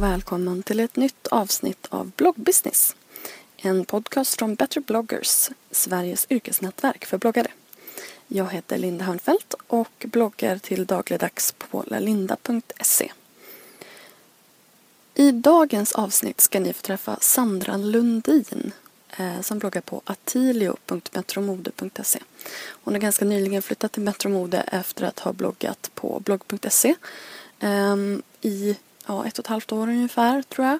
Hej och välkommen till ett nytt avsnitt av Bloggbusiness. En podcast från Better bloggers, Sveriges yrkesnätverk för bloggare. Jag heter Linda Hörnfeldt och bloggar till dagligdags på lalinda.se. I dagens avsnitt ska ni få träffa Sandra Lundin eh, som bloggar på atilio.metromode.se. Hon har ganska nyligen flyttat till Metromode efter att ha bloggat på blogg.se ehm, i ja, ett och ett halvt år ungefär tror jag.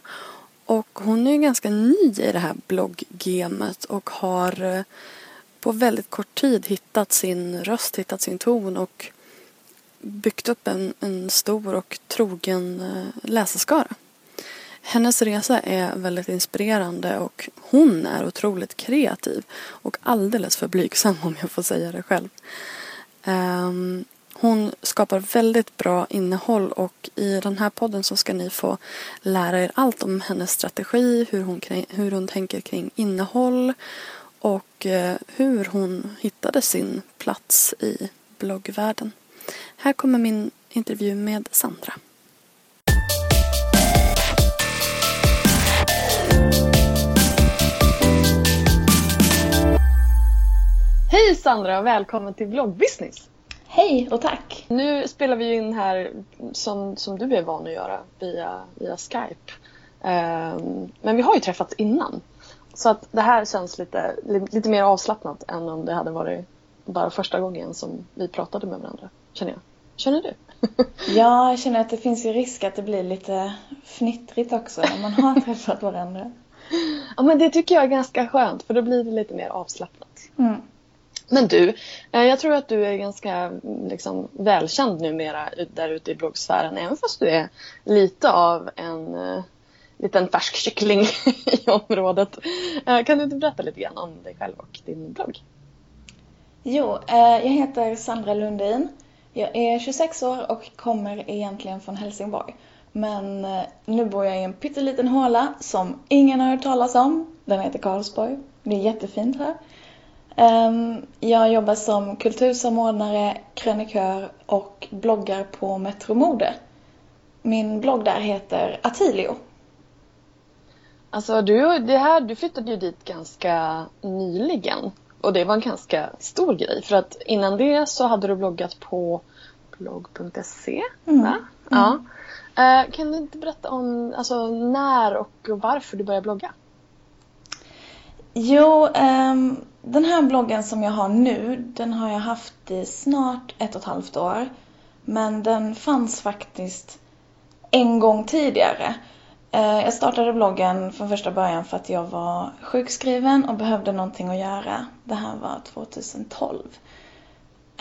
Och hon är ju ganska ny i det här blogggamet och har eh, på väldigt kort tid hittat sin röst, hittat sin ton och byggt upp en, en stor och trogen eh, läsarskara. Hennes resa är väldigt inspirerande och hon är otroligt kreativ och alldeles för blygsam om jag får säga det själv. Um, hon skapar väldigt bra innehåll och i den här podden så ska ni få lära er allt om hennes strategi, hur hon, hur hon tänker kring innehåll och eh, hur hon hittade sin plats i bloggvärlden. Här kommer min intervju med Sandra. Hej Sandra och välkommen till Bloggbusiness! Hej och tack! Nu spelar vi in här som, som du är van att göra via, via Skype. Um, men vi har ju träffats innan. Så att det här känns lite, lite mer avslappnat än om det hade varit bara första gången som vi pratade med varandra. Känner jag. Känner du? ja, jag känner att det finns ju risk att det blir lite fnittrigt också när man har träffat varandra. Ja, men det tycker jag är ganska skönt för då blir det lite mer avslappnat. Mm. Men du, eh, jag tror att du är ganska mm, liksom, välkänd numera där ute i bloggsfären även fast du är lite av en uh, liten färsk kyckling i området. Uh, kan du inte berätta lite grann om dig själv och din blogg? Jo, uh, jag heter Sandra Lundin. Jag är 26 år och kommer egentligen från Helsingborg. Men nu bor jag i en pytteliten håla som ingen har hört talas om. Den heter Karlsborg. Det är jättefint här. Ehm, jag jobbar som kultursamordnare, krönikör och bloggar på Metromode. Min blogg där heter Atilio. Alltså du, det här, du flyttade ju dit ganska nyligen och det var en ganska stor grej för att innan det så hade du bloggat på blogg.se. Mm. Mm. Ja. Uh, kan du inte berätta om alltså, när och varför du började blogga? Jo, um, den här bloggen som jag har nu, den har jag haft i snart ett och ett halvt år. Men den fanns faktiskt en gång tidigare. Uh, jag startade bloggen från första början för att jag var sjukskriven och behövde någonting att göra. Det här var 2012.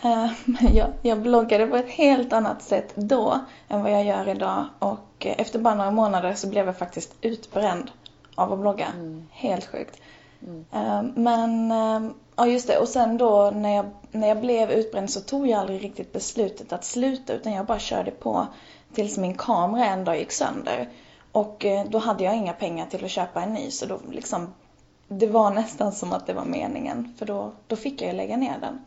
Uh, jag, jag bloggade på ett helt annat sätt då än vad jag gör idag och efter bara några månader så blev jag faktiskt utbränd av att blogga. Mm. Helt sjukt. Mm. Men, ehm, ja just det. Och sen då när jag, när jag blev utbränd så tog jag aldrig riktigt beslutet att sluta utan jag bara körde på tills min kamera en dag gick sönder. Och eh, då hade jag inga pengar till att köpa en ny så då liksom det var nästan som att det var meningen för då, då fick jag ju lägga ner den.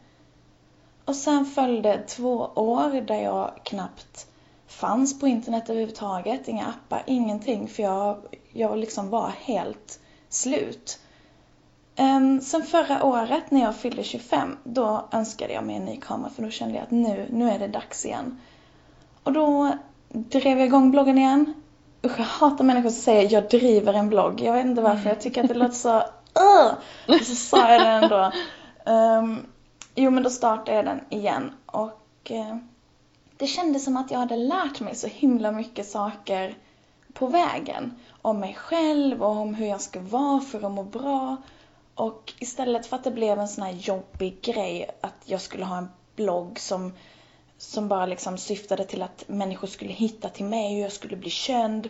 Och sen följde två år där jag knappt fanns på internet överhuvudtaget. Inga appar, ingenting för jag, jag liksom var helt slut. Um, sen förra året när jag fyllde 25, då önskade jag mig en ny kamera för då kände jag att nu, nu är det dags igen. Och då drev jag igång bloggen igen. Usch, jag hatar människor som säger jag driver en blogg. Jag vet inte varför, jag tycker att det låter så uh! Och så sa jag det ändå. Um, jo men då startade jag den igen och uh, det kändes som att jag hade lärt mig så himla mycket saker på vägen. Om mig själv och om hur jag ska vara för att må bra. Och istället för att det blev en sån här jobbig grej att jag skulle ha en blogg som, som bara liksom syftade till att människor skulle hitta till mig och jag skulle bli känd.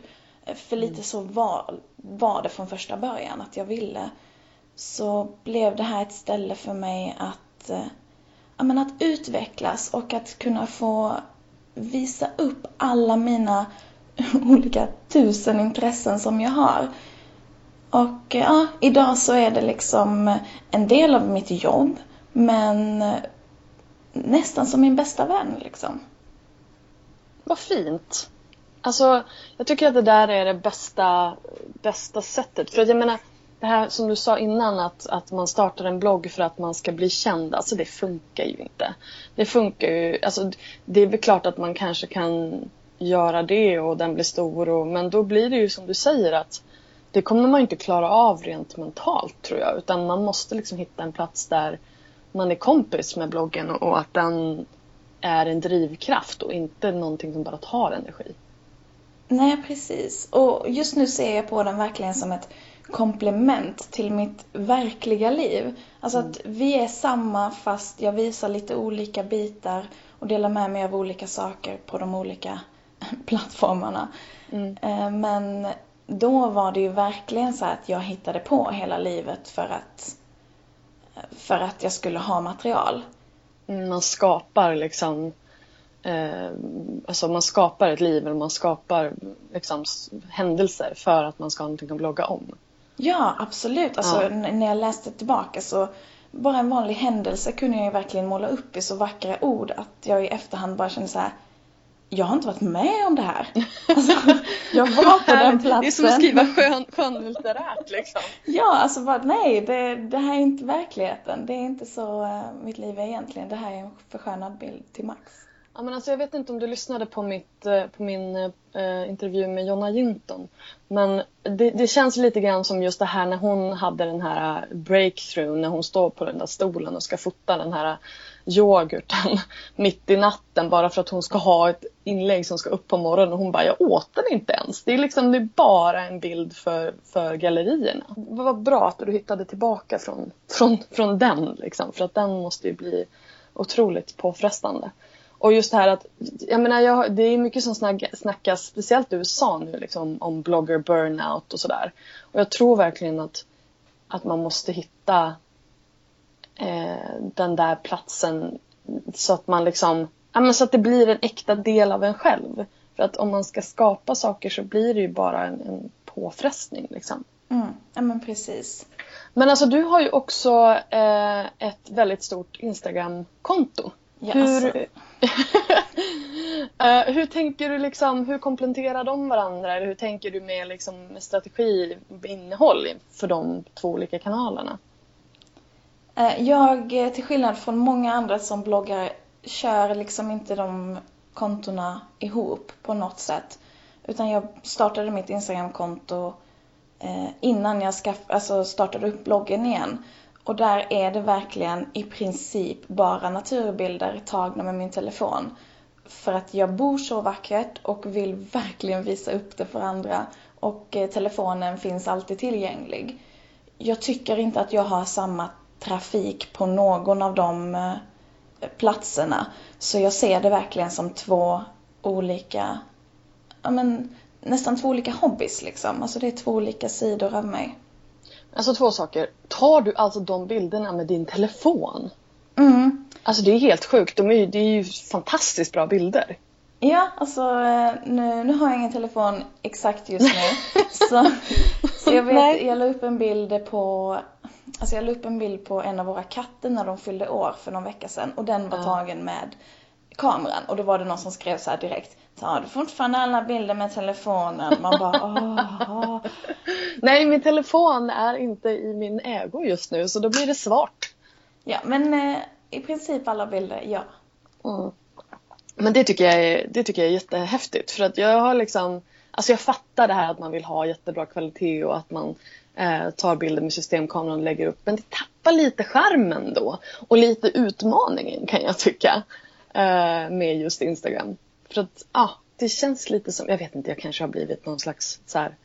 För lite mm. så var, var det från första början att jag ville. Så blev det här ett ställe för mig att, eh, ja, men att utvecklas och att kunna få visa upp alla mina olika tusen intressen som jag har. Och eh, ja, idag så är det liksom en del av mitt jobb, men eh, nästan som min bästa vän liksom. Vad fint. Alltså, jag tycker att det där är det bästa, bästa sättet. För att jag menar, det här som du sa innan att, att man startar en blogg för att man ska bli känd. Alltså det funkar ju inte. Det funkar ju, alltså det är väl klart att man kanske kan göra det och den blir stor och, men då blir det ju som du säger att det kommer man inte klara av rent mentalt tror jag. Utan man måste liksom hitta en plats där man är kompis med bloggen och, att den är en drivkraft och inte någonting som bara tar energi. Nej, precis. Och just nu ser jag på den verkligen som ett komplement till mitt verkliga liv. Alltså att vi är samma fast jag visar lite olika bitar och delar med mig av olika saker på de olika plattformarna. Mm. Eh, men då var det ju verkligen så att jag hittade på hela livet för att, för att jag skulle ha material. Mm, man skapar liksom eh, alltså man skapar ett liv och man skapar liksom, händelser för att man ska ha någonting att blogga om. Ja, absolut. Alltså, ja. När jag läste tillbaka så bara en vanlig händelse kunde jag ju verkligen måla upp i så vackra ord att jag i efterhand bara kände så här, jag har inte varit med om det här. Alltså, jag var på den platsen. Det är som att skriva skön, skönlitterärt liksom. Ja, alltså bara, nej, det, det här är inte verkligheten. Det är inte så uh, mitt liv är egentligen. Det här är en förskönad bild till max. Ja, men alltså, jag vet inte om du lyssnade på, mitt, eh, på min eh, intervju med Jonna Jinton. Men det, det, känns lite grann som just det här när hon hade den här eh, breakthrough när hon står på den där stolen och ska fota den här eh, yoghurten mitt i natten bara för att hon ska ha ett inlägg som ska upp på morgonen och hon bara, jag åt den inte ens. Det är liksom det är bara en bild för, för gallerierna. Vad bra att du hittade tillbaka från, från, från den liksom, för att den måste ju bli otroligt påfrestande. Och just det här att, jag menar, jag, det är mycket som snackas, speciellt i USA nu, liksom, om blogger burnout och sådär. Och jag tror verkligen att, att man måste hitta eh, den där platsen så att man liksom, ja, men så att det blir en äkta del av en själv. För att om man ska skapa saker så blir det ju bara en, en påfrestning liksom. Mm, ja men precis. Men alltså du har ju också eh, ett väldigt stort Instagram-konto. Ja, hur, uh, hur tänker du liksom, hur kompletterar de varandra? Eller hur tänker du med, liksom, med strategi, innehåll för de två olika kanalerna? Uh, jag, till skillnad från många andra som bloggar, kör liksom inte de kontona ihop på något sätt. Utan jag startade mitt Instagramkonto uh, innan jag skaff, alltså startade upp bloggen igen. Och där är det verkligen i princip bara naturbilder tagna med min telefon. För att jag bor så vackert och vill verkligen visa upp det för andra. Och eh, telefonen finns alltid tillgänglig. Jag tycker inte att jag har samma trafik på någon av de eh, platserna. Så jag ser det verkligen som två olika, ja men nästan två olika hobbys liksom. Alltså det är två olika sidor av mig. Alltså två saker. Tar du alltså de bilderna med din telefon? Mm. Alltså det är helt sjukt. De är, det är ju fantastiskt bra bilder. Ja, alltså eh, nu, nu har jag ingen telefon exakt just nu. så, så jag vet, Nej. jag la upp en bild på Alltså jag la upp en bild på en av våra katter när de fyllde år för någon vecka sedan och den var ja. tagen med kameran och då var det någon som skrev så här direkt Tar du fortfarande alla bilder med telefonen? Man bara åh. Nej, min telefon är inte i min ägo just nu så då blir det svart. Ja, men eh, i princip alla bilder, ja. Mm. Men det tycker, jag är, det tycker jag är jättehäftigt för att jag har liksom Alltså jag fattar det här att man vill ha jättebra kvalitet och att man eh, tar bilder med systemkameran och lägger upp. Men det tappar lite skärmen då. Och lite utmaningen kan jag tycka. Eh, med just Instagram. För att ja, ah, det känns lite som, jag vet inte, jag kanske har blivit någon slags så här,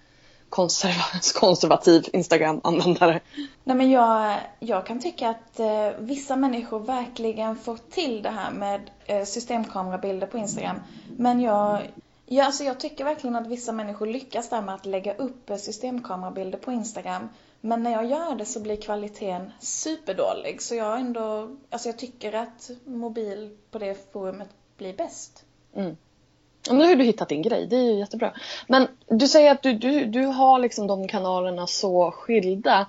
konservativ Instagram-användare. Nej men jag, jag kan tycka att eh, vissa människor verkligen får till det här med eh, systemkamerabilder på Instagram. Men jag, jag, alltså jag tycker verkligen att vissa människor lyckas där med att lägga upp eh, systemkamerabilder på Instagram. Men när jag gör det så blir kvaliteten superdålig. Så jag ändå, alltså jag tycker att mobil på det forumet blir bäst. Mm. Nu har du hittat din grej, det är ju jättebra. Men du säger att du, du, du har liksom de kanalerna så skilda.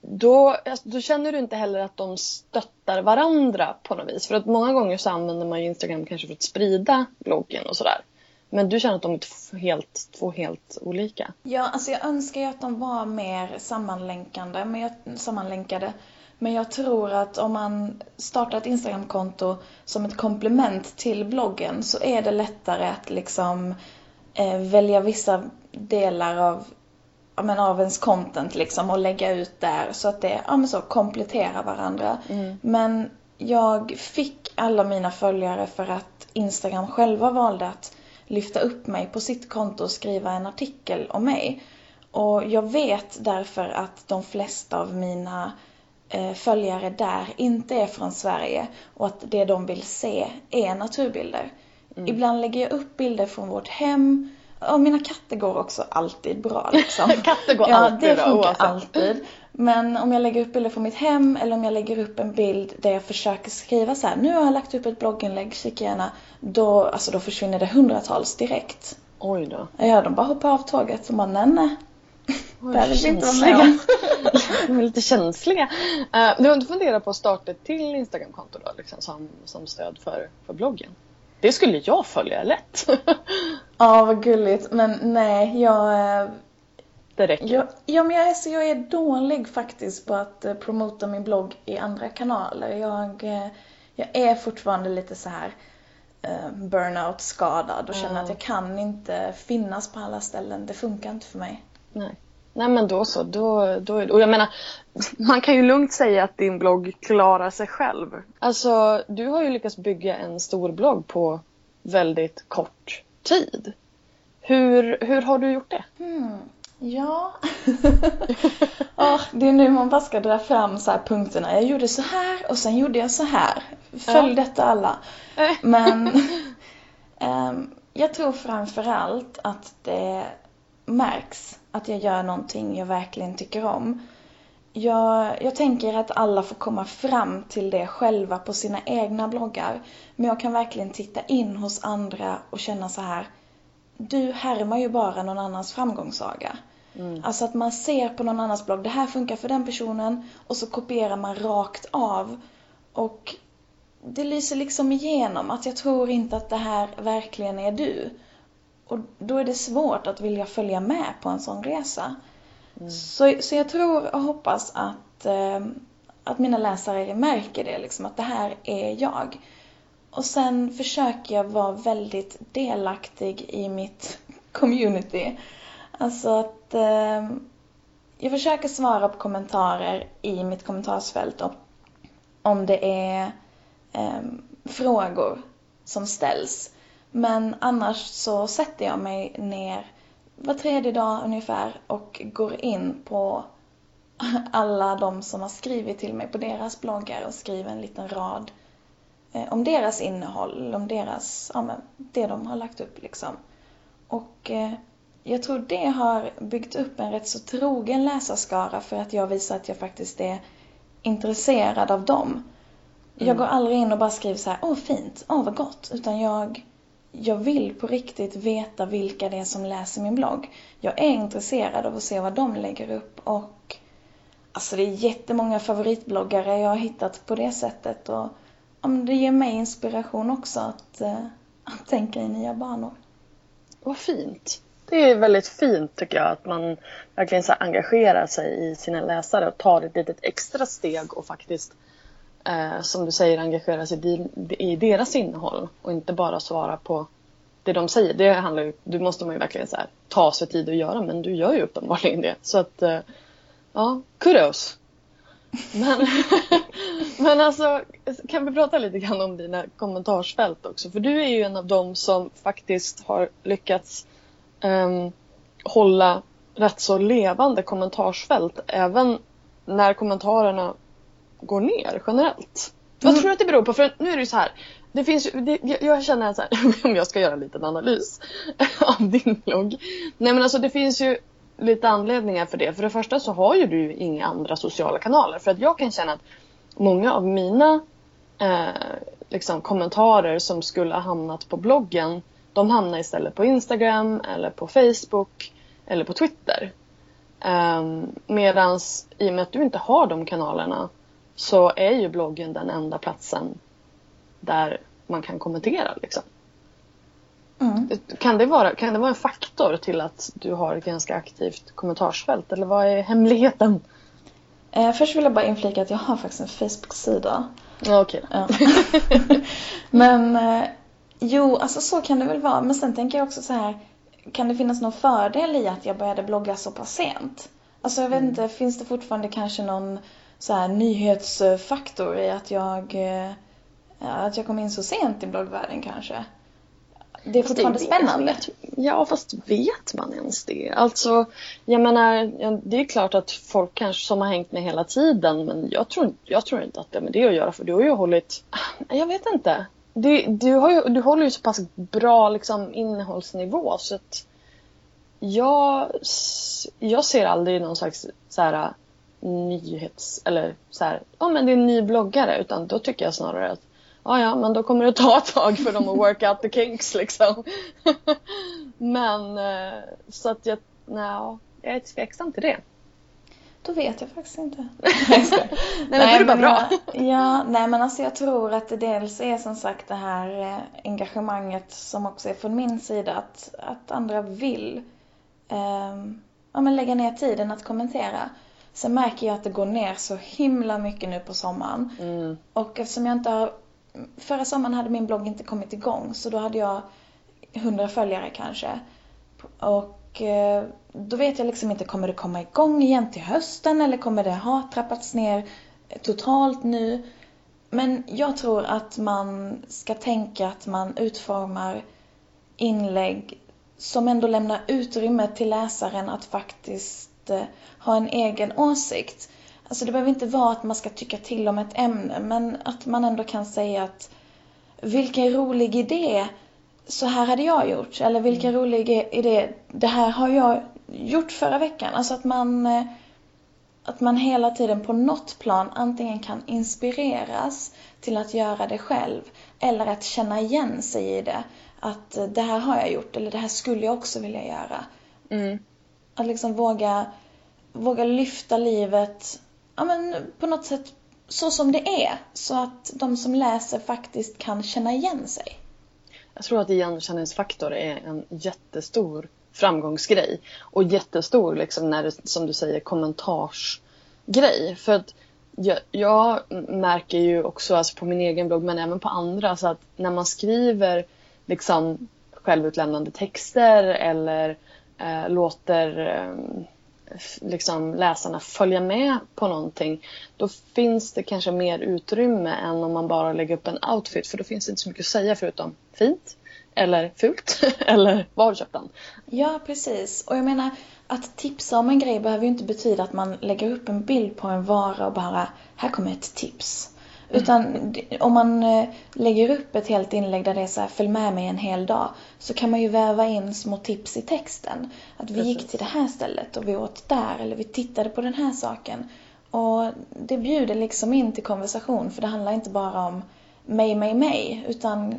Då, alltså, då känner du inte heller att de stöttar varandra på något vis. För att många gånger så använder man ju Instagram kanske för att sprida bloggen och sådär. Men du känner att de är två helt, två helt olika? Ja, alltså jag önskar ju att de var mer sammanlänkande, men jag, sammanlänkade. Men jag tror att om man startar ett Instagramkonto som ett komplement till bloggen så är det lättare att liksom eh, välja vissa delar av, ja, men av ens content liksom och lägga ut där så att det ja, men så, kompletterar varandra. Mm. Men jag fick alla mina följare för att Instagram själva valde att lyfta upp mig på sitt konto och skriva en artikel om mig. Och jag vet därför att de flesta av mina följare där inte är från Sverige och att det de vill se är naturbilder. Mm. Ibland lägger jag upp bilder från vårt hem. Och mina katter går också alltid bra liksom. Katter går ja, alltid det bra, funkar oavsett. alltid. Men om jag lägger upp bilder från mitt hem eller om jag lägger upp en bild där jag försöker skriva så här, nu har jag lagt upp ett blogginlägg, kika gärna. Då, alltså då försvinner det hundratals direkt. Oj då. Ja, de bara hoppar av tåget och bara, nej nej. Vill vi inte vara med. De är lite känsliga. Uh, du har inte funderat på att starta ett till Instagramkonto då, liksom, som, som stöd för, för bloggen? Det skulle jag följa lätt. Ja, vad gulligt. Men nej, jag... eh, det räcker. jag ja, men jag är, så, jag är dålig faktiskt på att eh, promota min blogg i andra kanaler. Jag, jag är fortfarande lite så här eh, burnout skadad och känner Mm. att jag kan inte finnas på alla ställen. Det funkar inte för mig. Nej. Nej men då så. Då, då, och jag menar, man kan ju lugnt säga att din blogg klarar sig själv. Alltså, du har ju lyckats bygga en stor blogg på väldigt kort tid. Hur, hur har du gjort det? Hmm. Ja. Ja, det är nu man bara ska dra fram så här punkterna. Jag gjorde så här och sen gjorde jag så här. Följ Ja. detta alla. Men ehm, jag tror framförallt att det märks att jag gör någonting jag verkligen tycker om. Jag, jag tänker att alla får komma fram till det själva på sina egna bloggar. Men jag kan verkligen titta in hos andra och känna så här. Du härmar ju bara någon annans framgångssaga. Mm. Alltså att man ser på någon annans blogg, det här funkar för den personen och så kopierar man rakt av. Och det lyser liksom igenom att jag tror inte att det här verkligen är du. Och då är det svårt att vilja följa med på en sån resa. Så, så jag tror och hoppas att, eh, att mina läsare märker det, liksom, att det här är jag. Och sen försöker jag vara väldigt delaktig i mitt community. Alltså att eh, jag försöker svara på kommentarer i mitt kommentarsfält om, om det är eh, frågor som ställs. Men annars så sätter jag mig ner var tredje dag ungefär och går in på alla de som har skrivit till mig på deras bloggar och skriver en liten rad eh, om deras innehåll, om deras, ja men det de har lagt upp liksom. Och eh, jag tror det har byggt upp en rätt så trogen läsarskara för att jag visar att jag faktiskt är intresserad av dem. Jag går aldrig in och bara skriver så här, åh fint, åh vad gott, utan jag, jag vill på riktigt veta vilka det är som läser min blogg. Jag är intresserad av att se vad de lägger upp och alltså det är jättemånga favoritbloggare jag har hittat på det sättet och ja, men det ger mig inspiration också att, eh, att tänka i nya banor. Vad fint. Det är väldigt fint tycker jag att man verkligen så engagerar sig i sina läsare och tar ett litet extra steg och faktiskt eh, som du säger engagera sig i, i deras innehåll och inte bara svara på det de säger. Det handlar ju, du måste man ju verkligen så här, ta sig tid att göra men du gör ju uppenbarligen det. Så att eh, ja, kudos. Men, men alltså, kan vi prata lite grann om dina kommentarsfält också? För du är ju en av dem som faktiskt har lyckats ehm, hålla rätt så levande kommentarsfält även när kommentarerna går ner generellt. Vad Mm. tror du att det beror på? För nu är det ju så här. Det finns det, jag- känner så här, om jag ska göra en liten analys av din blogg. Nej men alltså det finns ju lite anledningar för det. För det första så har ju du inga andra sociala kanaler. För att jag kan känna att många av mina eh, liksom kommentarer som skulle ha hamnat på bloggen de hamnar istället på Instagram eller på Facebook eller på Twitter. Um, medans i och med att du inte har de kanalerna så är ju bloggen den enda platsen där man kan kommentera liksom. Mm. Kan det, vara, kan det vara en faktor till att du har ett ganska aktivt kommentarsfält? Eller vad är hemligheten? Eh, först vill jag bara inflika att jag har faktiskt en Facebook-sida. Ja, okej. Ja. Men eh, jo, alltså så kan det väl vara. Men sen tänker jag också så här, kan det finnas någon fördel i att jag började blogga så pass sent? Alltså jag vet Mm. inte, finns det fortfarande kanske någon så här nyhetsfaktor i att jag, eh, att jag kom in så sent i bloggvärlden kanske? Det är fortfarande det- spännande. vet- Ja, fast vet man ens det? Alltså, jag menar, det är klart att folk kanske som har hängt med hela tiden, men jag tror, jag tror inte att det har med det att göra, för du har ju hållit... Jag vet inte. Du, du, har ju, du håller ju så pass bra liksom, innehållsnivå, så att jag, jag ser aldrig någon slags så här, nyhets... Eller så här, ja men det är en ny bloggare, utan då tycker jag snarare att Ja, ja, men då kommer det ta ett tag för dem att work out the kinks liksom. men eh, så att jag, nej, jag är tveksam till det. Då vet jag faktiskt inte. Nej, men då är det bara bra. Jag, ja, nej men alltså jag tror att det dels är som sagt det här eh, engagemanget som också är från min sida att, att andra vill ehm, ja, men lägga ner tiden att kommentera. Sen märker jag att det går ner så himla mycket nu på sommaren. Mm. Och eftersom jag inte har... Förra sommaren hade min blogg inte kommit igång så då hade jag 100 följare kanske. Och eh, då vet jag liksom inte, kommer det komma igång igen till hösten eller kommer det ha trappats ner totalt nu? Men jag tror att man ska tänka att man utformar inlägg som ändå lämnar utrymme till läsaren att faktiskt ha en egen åsikt. Alltså det behöver inte vara att man ska tycka till om ett ämne, men att man ändå kan säga att vilken rolig idé, så här hade jag gjort. Eller vilken rolig idé, det här har jag gjort förra veckan. Alltså att man, att man hela tiden på något plan antingen kan inspireras till att göra det själv eller att känna igen sig i det. Att det här har jag gjort eller det här skulle jag också vilja göra. Mm. Att liksom våga, våga lyfta livet ja, men på något sätt så som det är. Så att de som läser faktiskt kan känna igen sig. Jag tror att igenkänningsfaktor är en jättestor framgångsgrej. Och jättestor, liksom, när det, som du säger, kommentarsgrej. För att jag, jag märker ju också alltså på min egen blogg, men även på andra, så att när man skriver liksom, självutlämnande texter eller eh, låter eh, liksom, läsarna följa med på någonting, då finns det kanske mer utrymme än om man bara lägger upp en outfit, för då finns det inte så mycket att säga förutom fint eller fult eller var har du köpt den? Ja, precis. Och jag menar, att tipsa om en grej behöver ju inte betyda att man lägger upp en bild på en vara och bara, här kommer ett tips. Utan det- om man eh, lägger upp ett helt inlägg där det är så här, följ med mig en hel dag, så kan man ju väva in små tips i texten. Att vi gick Precis. till det här stället och vi åt där, eller vi tittade på den här saken. Och det bjuder liksom in till konversation, för det handlar inte bara om mig, mig, mig, utan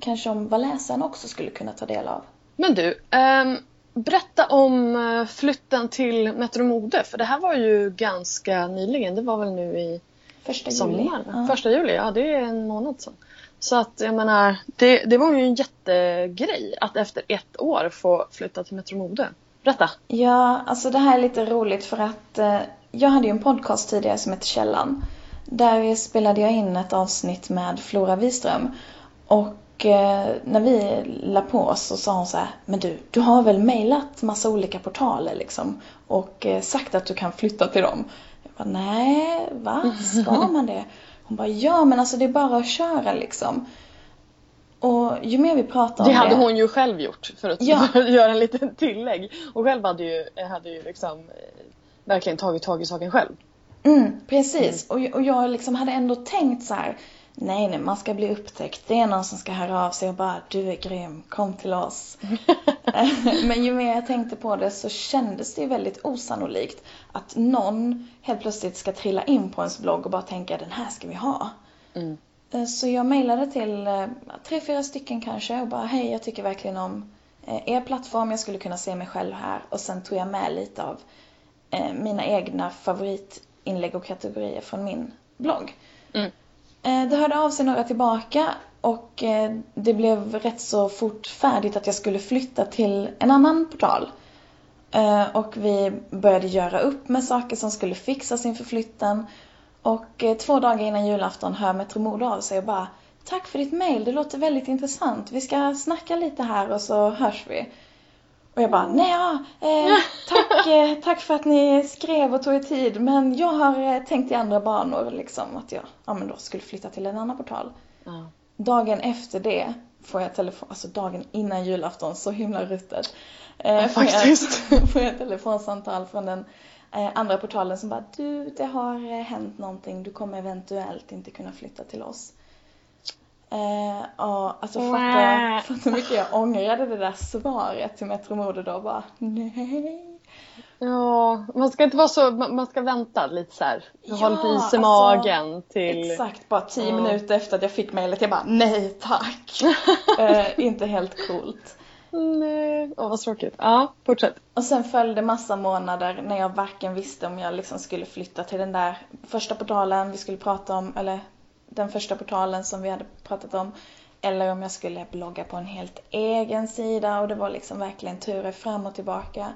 kanske om vad läsaren också skulle kunna ta del av. Men du, ehm, berätta om eh, flytten till Metro Mode, för det här var ju ganska nyligen, det var väl nu i Första juli. Ja. Första juli, ja det är en månad sedan. Så att jag menar, det, det var ju en jättegrej att efter ett år få flytta till Metro Mode. Berätta! Ja, alltså det här är lite roligt för att eh, jag hade ju en podcast tidigare som heter Källan. Där spelade jag in ett avsnitt med Flora Wiström. Och eh, när vi la på oss så sa hon så här, men du, du har väl mejlat massa olika portaler liksom och eh, sagt att du kan flytta till dem? Bara, nej, va? Ska man det? Hon bara, ja men alltså det är bara att köra liksom. Och ju mer vi pratar om Det hade det hon ju själv gjort för att Ja. göra en liten tillägg. Och själv hade ju, hade ju liksom eh, verkligen tagit tag i saken själv. Mm, precis. Och, och jag liksom hade ändå tänkt så här. Nej, nej, man ska bli upptäckt. Det är någon som ska höra av sig och bara du är grym, kom till oss. Men ju mer jag tänkte på det så kändes det ju väldigt osannolikt att någon helt plötsligt ska trilla in på ens blogg och bara tänka den här ska vi ha. Mm. Eh, Så jag mejlade till eh, tre, fyra stycken kanske och bara hej, jag tycker verkligen om eh, er plattform, jag skulle kunna se mig själv här. Och sen tog jag med lite av eh, mina egna favoritinlägg och kategorier från min blogg. Mm. Eh, det hörde av sig några tillbaka och eh, det blev rätt så fort färdigt att jag skulle flytta till en annan portal. Eh, och vi började göra upp med saker som skulle fixas inför flytten. Och två dagar innan julafton hör Metromodo av sig och bara Tack för ditt mail, det låter väldigt intressant. Vi ska snacka lite här och så hörs vi. Och jag bara, nej ja, eh, tack, eh, tack för att ni skrev och tog er tid men jag har eh, tänkt i andra banor liksom att jag ja, men då skulle flytta till en annan portal. Ja. Dagen efter det får jag telefon, alltså dagen innan julafton, så himla ruttet. Eh, Ja, får, jag, får jag telefonsamtal från den eh, andra portalen som bara du, det har eh, hänt någonting, du kommer eventuellt inte kunna flytta till oss. Eh, och alltså fatta, fatta hur mycket jag ångrade det där svaret till Metromodo då bara nej. Ja, man ska inte vara så, man ska vänta lite så här. Ja, ha lite is i alltså, magen till... Exakt, bara tio Ja. minuter efter att jag fick mejlet, jag bara nej tack. eh, inte helt coolt. Nej, åh vad tråkigt. Ja, fortsätt. Och sen följde massa månader när jag varken visste om jag liksom skulle flytta till den där första portalen vi skulle prata om, eller den första portalen som vi hade pratat om, eller om jag skulle blogga på en helt egen sida och det var liksom verkligen turer fram och tillbaka.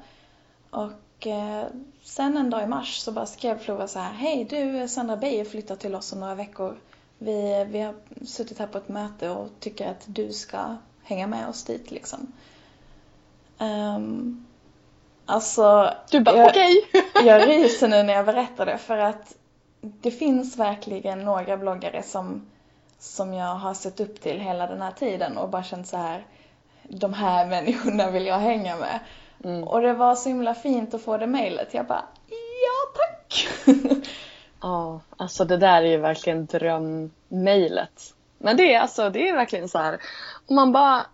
Och eh, sen en dag i mars så bara skrev Flora så här, hej du Sandra Beijer flyttar till oss om några veckor. Vi, vi har suttit här på ett möte och tycker att du ska hänga med oss dit liksom. Um, alltså, Du bara jag, okej. jag ryser nu när jag berättar det för att det finns verkligen några bloggare som, som jag har sett upp till hela den här tiden och bara känt så här de här människorna vill jag hänga med. Mm. Och det var så himla fint att få det mejlet. Jag bara, ja tack! Ja, alltså det där är ju verkligen drömmejlet. Men det är alltså, det är verkligen så här. Om man bara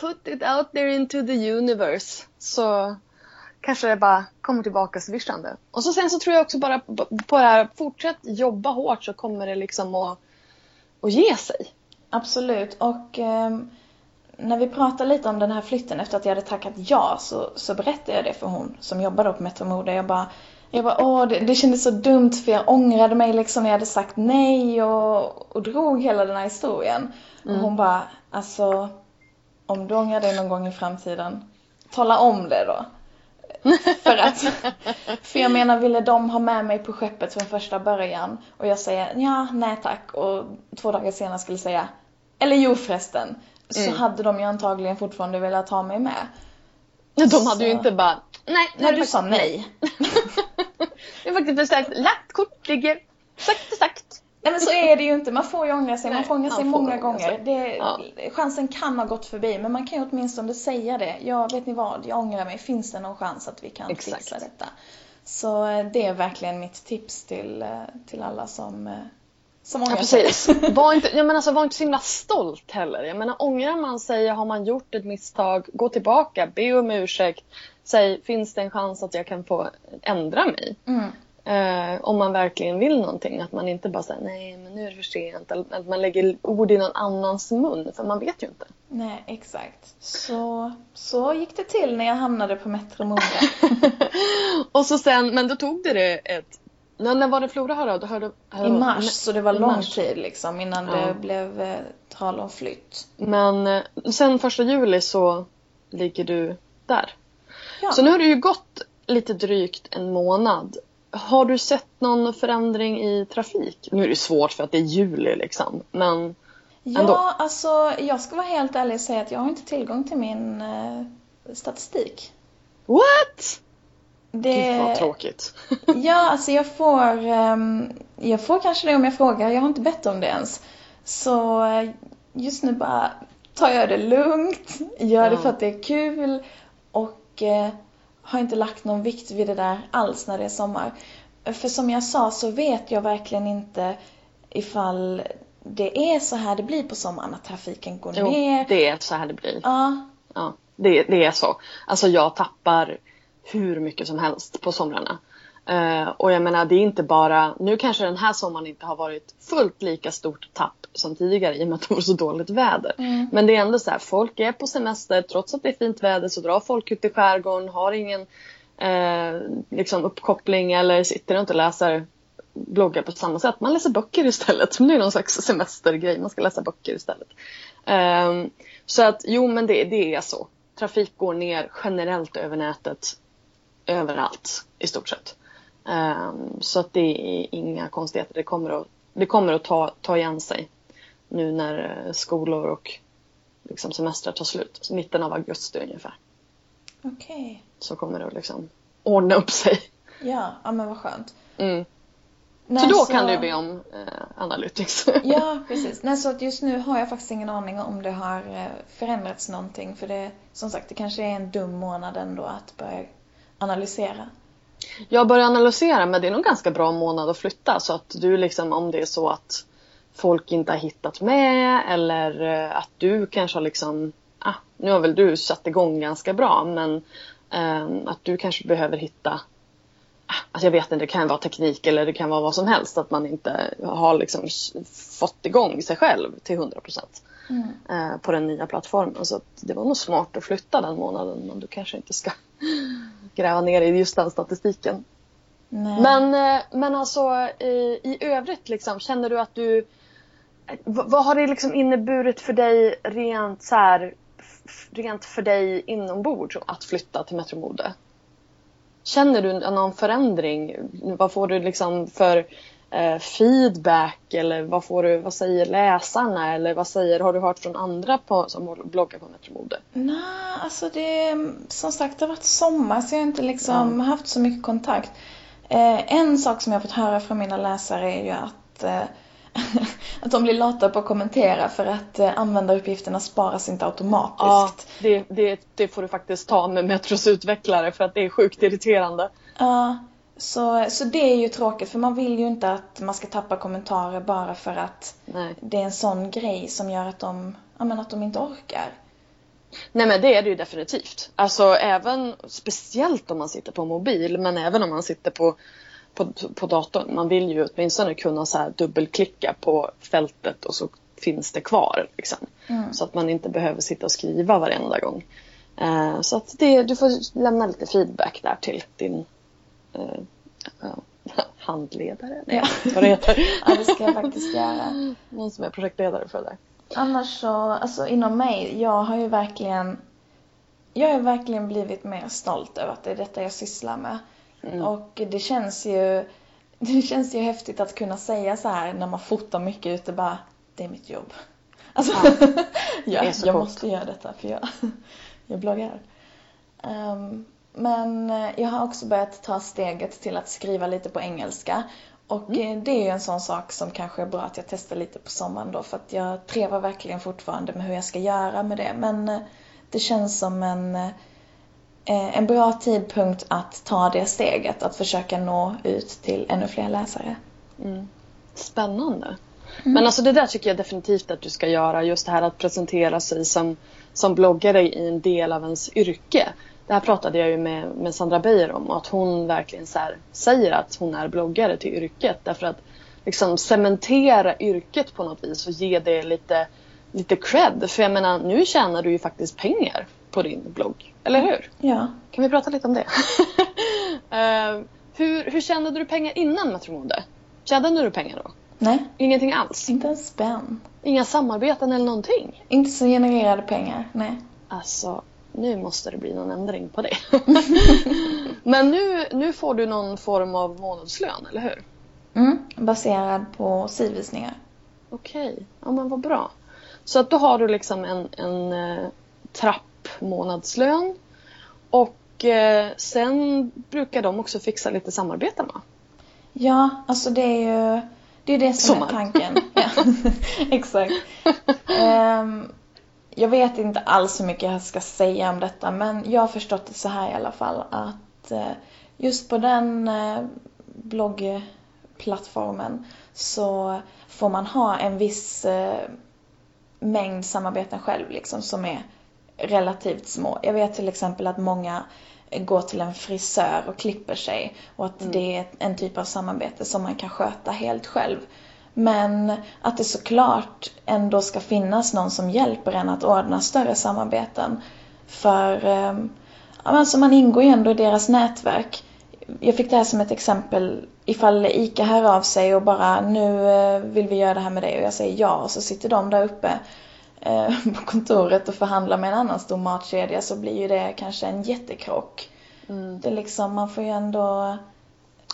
put it out there into the universe så kanske det bara kommer tillbaka svischande. Och så sen så tror jag också bara på det här, fortsätt jobba hårt så kommer det liksom att, att ge sig. Absolut. Och ehm, när vi pratade lite om den här flytten efter att jag hade tackat ja så, så berättade jag det för hon som jobbade på Metromode. Jag bara, jag bara åh det, det kändes så dumt för jag ångrade mig liksom när jag hade sagt nej och, och drog hela den här historien. Och hon bara, alltså om du ångrar dig någon gång i framtiden, tala om det då. För att, för jag menar ville de ha med mig på skeppet från första början och jag säger ja, nej tack och två dagar senare skulle säga eller jo förresten så Mm. hade de ju antagligen fortfarande velat ha mig med. De hade ju Så- inte bara, nej, När du är sa nej. Det är faktiskt bestämt, lagt kort ligger, sakta sagt. Nej men så är det ju inte, man får ju ångra sig, man får ångra sig många ångra gånger. sig. Det, Ja. Chansen kan ha gått förbi men man kan ju åtminstone säga det. Ja, vet ni vad, jag ångrar mig, finns det någon chans att vi kan Exakt. fixa detta? Så eh, det är verkligen mitt tips till, eh, till alla som, eh, som ångrar Ja, precis. Var inte, jag menar, alltså, var inte så himla stolt heller. Jag menar, ångrar man sig, har man gjort ett misstag, gå tillbaka, be om ursäkt. Säg, finns det en chans att jag kan få ändra mig? Mm. Eh, om man verkligen vill någonting. Att man inte bara säger nej men nu är det för sent. Eller att man lägger ord i någon annans mun. För man vet ju inte. Nej, exakt. Så, så gick det till när jag hamnade på Metro Mode. Och så sen, men då tog det det ett... När, när var det Flora hörde av? Du hörde, hörde I mars, så det var lång mars. tid liksom innan Ja. det blev eh, tal om flytt. Men eh, sen första juli så ligger du där. Ja. Så nu har det ju gått lite drygt en månad. Har du sett någon förändring i trafik? Nu är det svårt för att det är juli liksom. Men Ja, ändå. alltså jag ska vara helt ärlig och säga att jag har inte tillgång till min eh, statistik. what? Det, Gud vad tråkigt. Ja, alltså jag får, ehm, jag får kanske det om jag frågar. Jag har inte bett om det ens. Så eh, just nu bara tar jag det lugnt, gör det Ja. för att det är kul och eh, har inte lagt någon vikt vid det där alls när det är sommar. För som jag sa så vet jag verkligen inte ifall det är så här det blir på sommaren, att trafiken går Jo, ner. det är så här det blir. Ja, Ja, det, det är så. Alltså jag tappar hur mycket som helst på somrarna. Eh, och jag menar det är inte bara, nu kanske den här sommaren inte har varit fullt lika stort tapp som tidigare i och med att det var så dåligt väder. Mm. Men det är ändå så här, folk är på semester, trots att det är fint väder så drar folk ut i skärgården, har ingen eh, liksom uppkoppling eller sitter och inte läser blogga på samma sätt. Man läser böcker istället. Det är någon slags semestergrej. Man ska läsa böcker istället. Um, så att jo, men det, det är så. Trafik går ner generellt över nätet överallt i stort sett. Um, så att det är inga konstigheter. Det kommer att, det kommer att ta, ta igen sig nu när eh, skolor och liksom semestrar tar slut. Så mitten av augusti ungefär. Okej. Okay. Så kommer det att liksom ordna upp sig. Ja, ja men vad skönt. Mm. Nej, så då så... kan du be om eh, Analytics. ja, precis. Nej, så att just nu har jag faktiskt ingen aning om det har eh, förändrats någonting. För det, som sagt, det kanske är en dum månad ändå att börja analysera. Jag börjar analysera, men det är nog ganska bra månad att flytta. Så att du liksom, om det är så att folk inte har hittat med eller eh, att du kanske har liksom, ah, nu har väl du satt igång ganska bra, men eh, att du kanske behöver hitta Alltså jag vet inte, det kan vara teknik eller det kan vara vad som helst. Att man inte har liksom fått igång sig själv till 100 procent mm. Eh, på den nya plattformen. Så det var nog smart att flytta den månaden men du kanske inte ska gräva ner i just den statistiken. Nej. Men, eh, men alltså i, i övrigt liksom, känner du att du vad har det liksom inneburit för dig rent så här, rent för dig inombords att flytta till Metromode? Känner du någon förändring? Vad får du liksom för eh, feedback eller vad, får du, vad säger läsarna eller vad säger, har du hört från andra på, som bloggar på Metromode? Nej, alltså det som sagt det har varit sommar så jag har inte liksom ja. haft så mycket kontakt. Eh, en sak som jag har fått höra från mina läsare är ju att eh, att de blir lata på att kommentera för att eh, användaruppgifterna sparas inte automatiskt. Ja, det, det, det får du faktiskt ta med Metros utvecklare för att det är sjukt irriterande. Ja, så, så det är ju tråkigt för man vill ju inte att man ska tappa kommentarer bara för att Nej. det är en sån grej som gör att de, ja, men att de inte orkar. Nej men det är det ju definitivt. Alltså även speciellt om man sitter på mobil men även om man sitter på på, på datorn. Man vill ju åtminstone kunna så här dubbelklicka på fältet och så finns det kvar. Liksom. Mm. Så att man inte behöver sitta och skriva varenda gång. Uh, så att det, du får lämna lite feedback där till din uh, handledare. Nej, ja. vad det heter. ja, det ska jag faktiskt göra. Någon som är projektledare för det där. Annars så, alltså inom mig, jag har ju verkligen jag har verkligen blivit mer stolt över att det är detta jag sysslar med. Mm. Och det känns ju det känns ju häftigt att kunna säga så här när man fotar mycket ute bara det är mitt jobb. Alltså, ja, ja jag coolt. måste göra detta för jag, jag bloggar. Um, men jag har också börjat ta steget till att skriva lite på engelska. Och mm. det är ju en sån sak som kanske är bra att jag testar lite på sommaren då för att jag trevar verkligen fortfarande med hur jag ska göra med det. Men eh, det känns som en Eh, en bra tidpunkt att ta det steget, att försöka nå ut till ännu fler läsare. Mm. Spännande. Mm. Men alltså det där tycker jag definitivt att du ska göra, just det här att presentera sig som, som bloggare i en del av ens yrke. Det här pratade jag ju med, med Sandra Beijer om, att hon verkligen så säger att hon är bloggare till yrket. Därför att liksom cementera yrket på något vis och ge det lite, lite cred. För jag menar, nu tjänar du ju faktiskt pengar på din blogg. Eller hur? Ja. Kan vi prata lite om det? uh, hur, hur tjänade du pengar innan Metromode? Tjänade du pengar då? Nej. Ingenting alls? Inte en spänn. Inga samarbeten eller någonting? Inte så genererade pengar, nej. Alltså, nu måste det bli någon ändring på det. Men nu, nu får du någon form av månadslön, eller hur? Mm, baserad på sidvisningar. Okej, okay. ja men vad bra. Så att då har du liksom en, en uh, trapp månadslön. Och eh, sen brukar de också fixa lite samarbeten va? Ja, alltså det är ju det, är det som Sommar. är tanken. ja, exakt. Um, jag vet inte alls hur mycket jag ska säga om detta men jag har förstått det så här i alla fall att uh, just på den uh, bloggplattformen så får man ha en viss uh, mängd samarbeten själv liksom som är relativt små. Jag vet till exempel att många går till en frisör och klipper sig och att mm. det är en typ av samarbete som man kan sköta helt själv. Men att det såklart ändå ska finnas någon som hjälper en att ordna större samarbeten. För um, alltså man ingår ju ändå i deras nätverk. jag fick det här som ett exempel ifall ICA hör av sig och bara nu eh, vill vi göra det här med dig och jag säger ja och så sitter de där uppe på kontoret och förhandlar med en annan stor matkedja så blir ju det kanske en jättekrock. Mm. Det är liksom, man får ju ändå...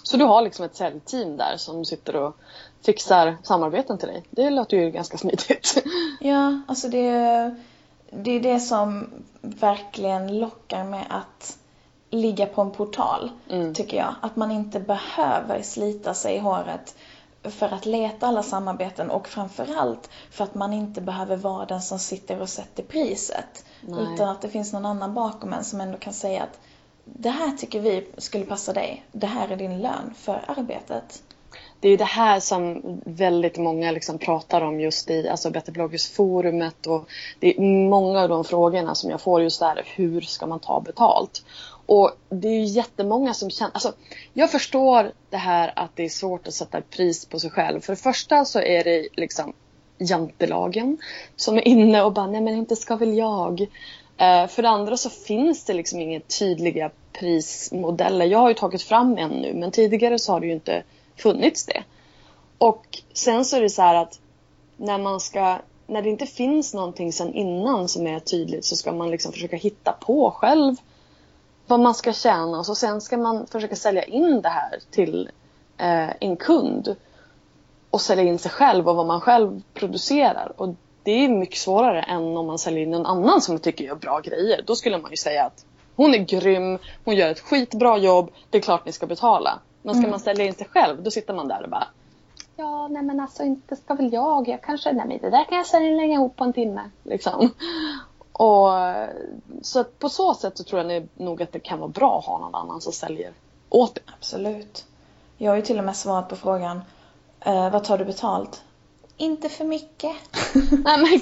Så du har liksom ett säljteam där som sitter och fixar samarbeten till dig? Det låter ju ganska smidigt. Ja, alltså det, det är det som verkligen lockar med att ligga på en portal, mm. tycker jag. Att man inte behöver slita sig i håret för att leta alla samarbeten och framförallt för att man inte behöver vara den som sitter och sätter priset. Nej. Utan att det finns någon annan bakom en som ändå kan säga att det här tycker vi skulle passa dig. Det här är din lön för arbetet. Det är det här som väldigt många liksom pratar om just i alltså Betterbloggers-forumet och det är många av de frågorna som jag får just där. Hur ska man ta betalt? Och det är ju jättemånga som känner, alltså jag förstår det här att det är svårt att sätta pris på sig själv. För det första så är det liksom jantelagen som är inne och bara, nej men inte ska väl jag. Eh, för det andra så finns det liksom inga tydliga prismodeller. Jag har ju tagit fram en nu men tidigare så har det ju inte funnits det. Och sen så är det så här att när man ska när det inte finns någonting sen innan som är tydligt så ska man liksom försöka hitta på själv vad man ska tjäna och så sen ska man försöka sälja in det här till eh, en kund och sälja in sig själv och vad man själv producerar. Och det är mycket svårare än om man säljer in någon annan som tycker gör bra grejer. Då skulle man ju säga att hon är grym, hon gör ett skitbra jobb, det är klart ni ska betala. Men ska mm. man sälja in sig själv, då sitter man där och bara Ja, nej men alltså inte ska väl jag. Jag kanske, nej men det där kan jag sälja ihop på en timme. Liksom. Och, så på så sätt så tror jag nog att det kan vara bra att ha någon annan som säljer åt det. Absolut. Jag har ju till och med svarat på frågan eh, Vad tar du betalt? Inte för mycket. nej men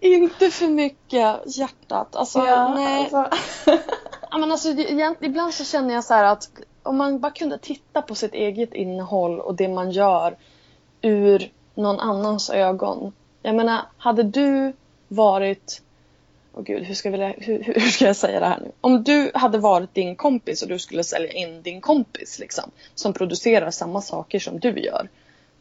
Inte för mycket hjärtat. Alltså, ja, nej. Alltså. ja, men alltså, ibland så känner jag så att om man bara kunde titta på sitt eget innehåll och det man gör ur någon annans ögon jag menar, hade du varit... Åh oh gud, hur ska, vi, hur, hur ska jag säga det här nu? Om du hade varit din kompis och du skulle sälja in din kompis liksom, som producerar samma saker som du gör.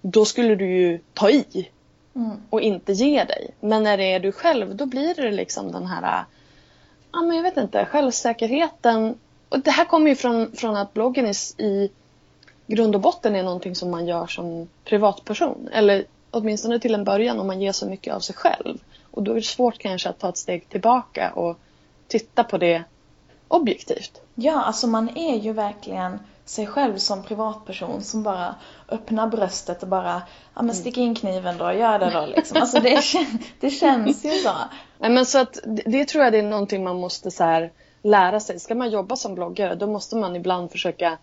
Då skulle du ju ta i mm. och inte ge dig. Men när det är du själv, då blir det liksom den här, ja men jag vet inte, självsäkerheten. Och det här kommer ju från, från att bloggen i grund och botten är någonting som man gör som privatperson. Eller åtminstone till en början om man ger så mycket av sig själv. Och då är det svårt kanske att ta ett steg tillbaka och titta på det objektivt. Ja, alltså man är ju verkligen sig själv som privatperson som bara öppnar bröstet och bara, ja men stick in kniven då, gör det då liksom. Alltså det, det känns ju så. Nej men så att det tror jag det är någonting man måste så här lära sig. Ska man jobba som bloggare då måste man ibland försöka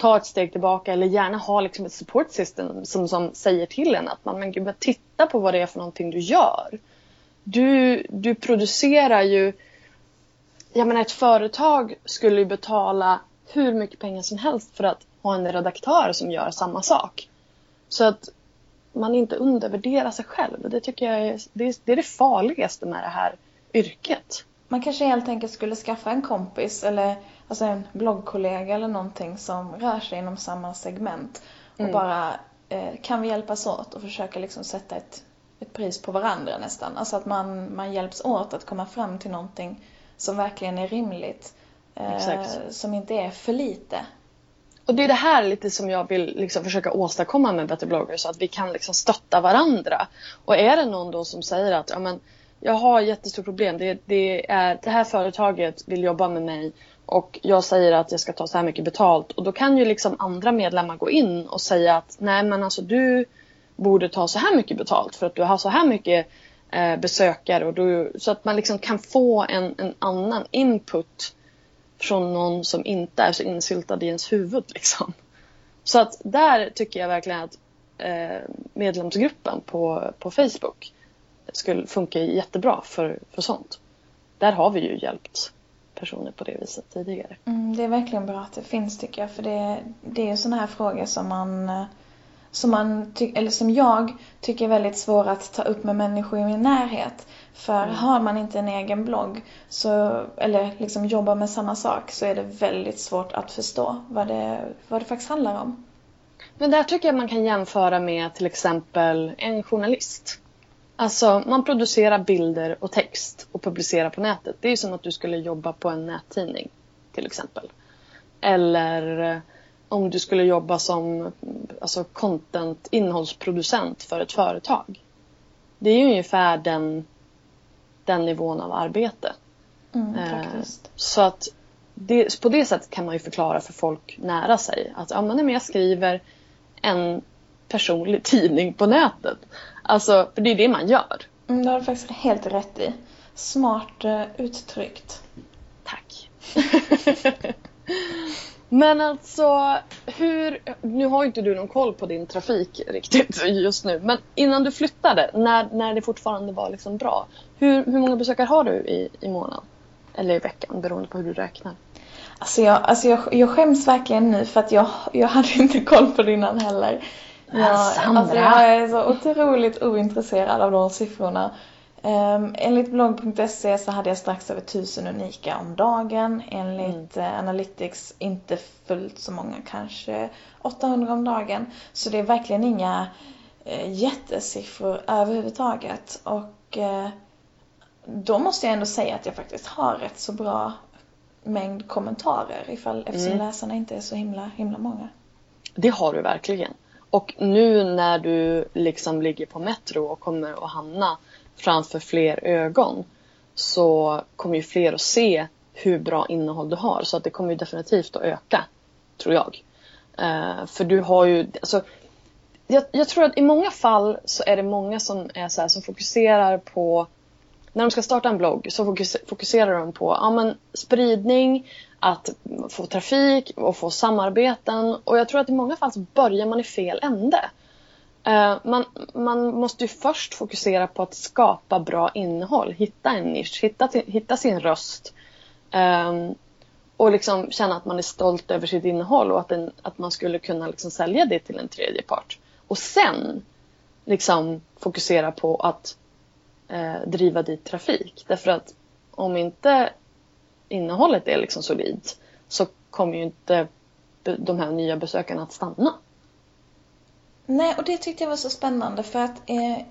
ta ett steg tillbaka eller gärna ha liksom ett support system som, som säger till en att man men gud, titta på vad det är för någonting du gör. Du, du producerar ju, jag menar ett företag skulle ju betala hur mycket pengar som helst för att ha en redaktör som gör samma sak. Så att man inte undervärderar sig själv. Det tycker jag är det, är, det, är det farligaste med det här yrket. Man kanske helt enkelt skulle skaffa en kompis eller alltså en bloggkollega eller någonting som rör sig inom samma segment och mm. bara eh, kan vi hjälpas åt och försöka liksom sätta ett, ett pris på varandra nästan. Alltså att man, man hjälps åt att komma fram till någonting som verkligen är rimligt. Eh, som inte är för lite. Och det är det här lite som jag vill liksom försöka åstadkomma med Better Blogger så att vi kan liksom stötta varandra. Och är det någon då som säger att ja, men, jag har jättestort problem. Det, det, är, det här företaget vill jobba med mig och jag säger att jag ska ta så här mycket betalt och då kan ju liksom andra medlemmar gå in och säga att nej men alltså du borde ta så här mycket betalt för att du har så här mycket eh, besökare och du, så att man liksom kan få en, en annan input från någon som inte är så insyltad i ens huvud liksom. Så att där tycker jag verkligen att eh, medlemsgruppen på, på Facebook skulle funka jättebra för, för sånt. Där har vi ju hjälpt personer på det viset tidigare. Mm, det är verkligen bra att det finns tycker jag för det, det är ju sådana här frågor som man, som, man eller som jag tycker är väldigt svåra att ta upp med människor i min närhet. För Mm. har man inte en egen blogg så, eller liksom jobbar med samma sak så är det väldigt svårt att förstå vad det, vad det faktiskt handlar om. Men där tycker jag man kan jämföra med till exempel en journalist. Alltså man producerar bilder och text och publicerar på nätet. Det är som att du skulle jobba på en nättidning till exempel. Eller eh, om du skulle jobba som alltså content, innehållsproducent för ett företag. Det är ju ungefär den, den nivån av arbete. Mm, Eh. Så att det, på det sättet kan man ju förklara för folk nära sig att ja, men jag skriver en personlig tidning på nätet. Alltså, för det är det man gör. Mm, det har du faktiskt helt rätt i. Smart eh, uttryckt. Tack. men alltså, hur... Nu har ju inte du någon koll på din trafik riktigt just nu. Men innan du flyttade, när, när det fortfarande var liksom bra. Hur, hur många besökare har du i, i månaden? Eller i veckan, beroende på hur du räknar. Alltså jag, alltså jag, jag skäms verkligen nu för att jag, jag hade inte koll på det innan heller. Sandra. alltså jag är så otroligt ointresserad av de siffrorna. Um, enligt blogg.se så hade jag strax över 1000 unika om dagen. Enligt eh, Analytics inte fullt så många, kanske 800 om dagen. Så det är verkligen inga eh, jättesiffror överhuvudtaget. Och eh, då måste jag ändå säga att jag faktiskt har rätt så bra mängd kommentarer ifall, eftersom Mm. läsarna inte är så himla, himla många. Det har du verkligen. Och nu när du liksom ligger på Metro och kommer att hamna framför fler ögon så kommer ju fler att se hur bra innehåll du har. Så att det kommer ju definitivt att öka, tror jag. Uh, för du har ju, alltså, jag, jag tror att i många fall så är det många som är så här, som fokuserar på när de ska starta en blogg så fokuserar de på ja, men, spridning, att få trafik och få samarbeten. Och jag tror att i många fall så börjar man i fel ände. Eh, man, man måste ju först fokusera på att skapa bra innehåll, hitta en nisch, hitta, hitta sin röst. Ehm, och liksom känna att man är stolt över sitt innehåll och att, en, att man skulle kunna liksom sälja det till en tredje part. Och sen liksom fokusera på att eh, driva dit trafik. Därför att om inte innehållet är liksom solidt så kommer ju inte de här nya besökarna att stanna. Nej, och det tyckte jag var så spännande för att eh,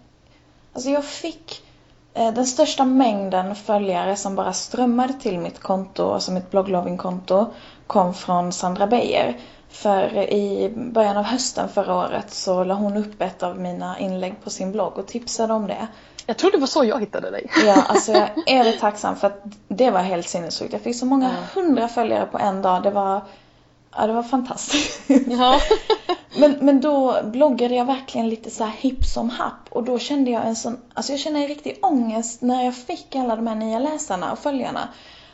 alltså jag fick eh, den största mängden följare som bara strömmade till mitt konto, alltså mitt bloggloving-konto, kom från Sandra Beijer. För i början av hösten förra året så la hon upp ett av mina inlägg på sin blogg och tipsade om det. Jag tror det var så jag hittade dig. Ja, alltså jag är evigt tacksam för att det var helt sinnessjukt. Jag fick så många hundra följare på en dag. Det var, ja, det var fantastiskt. Ja. Men, men då bloggade jag verkligen lite så här hipp som happ och då kände jag en sån, alltså jag kände en riktig ångest när jag fick alla de här nya läsarna och följarna.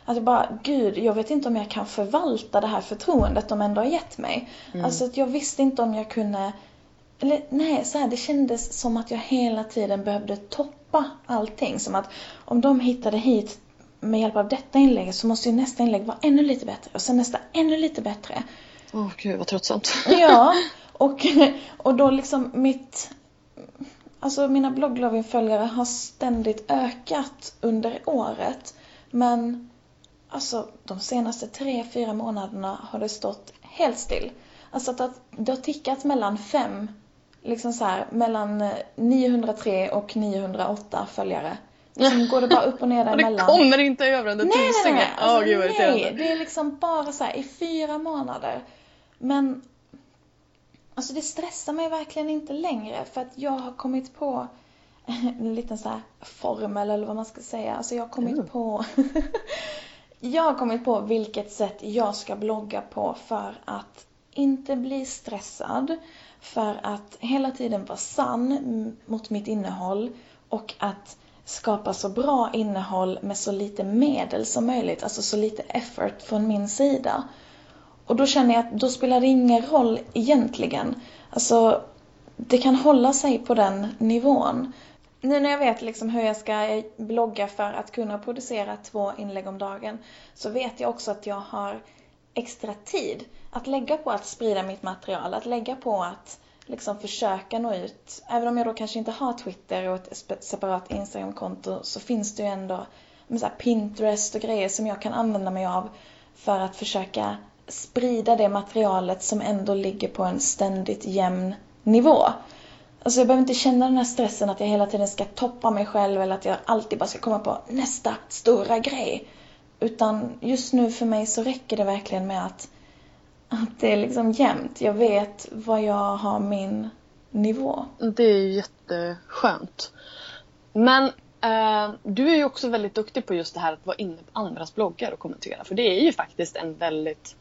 Att jag bara, gud, jag vet inte om jag kan förvalta det här förtroendet de ändå har gett mig. Alltså att jag visste inte om jag kunde, eller nej, så här, det kändes som att jag hela tiden behövde toppa allting. Som att om de hittade hit med hjälp av detta inlägget så måste ju nästa inlägg vara ännu lite bättre och sen nästa ännu lite bättre. Åh gud vad tröttsamt. Ja, och, och då liksom mitt... Alltså mina bloggloving-följare har ständigt ökat under året. Men alltså de senaste tre, fyra månaderna har det stått helt still. Alltså att det har tickat mellan fem, liksom så här, mellan eh, 903 och 908 följare. Sen går det bara upp och ner Och det däremellan. kommer inte över den där Nej, nej, tusingen. nej. Alltså, gud vad nej. irriterande. Det är liksom bara så här i fyra månader. Men alltså det stressar mig verkligen inte längre för att jag har kommit på en liten så här formel eller vad man ska säga. Alltså jag har kommit Mm. på Jag har kommit på vilket sätt jag ska blogga på för att inte bli stressad. För att hela tiden vara sann mot mitt innehåll och att skapa så bra innehåll med så lite medel som möjligt, alltså så lite effort från min sida. Och då känner jag att då spelar det ingen roll egentligen. Alltså, det kan hålla sig på den nivån. Nu när jag vet liksom hur jag ska blogga för att kunna producera två inlägg om dagen så vet jag också att jag har extra tid att lägga på att sprida mitt material, att lägga på att liksom försöka nå ut. Även om jag då kanske inte har Twitter och ett separat Instagramkonto så finns det ju ändå så Pinterest och grejer som jag kan använda mig av för att försöka sprida det materialet som ändå ligger på en ständigt jämn nivå. Alltså jag behöver inte känna den här stressen att jag hela tiden ska toppa mig själv eller att jag alltid bara ska komma på nästa stora grej. Utan just nu för mig så räcker det verkligen med att, att det är liksom jämnt. Jag vet vad jag har min nivå. Det är jätteskönt. Men eh, du är ju också väldigt duktig på just det här att vara inne på andras bloggar och kommentera. För det är ju faktiskt en väldigt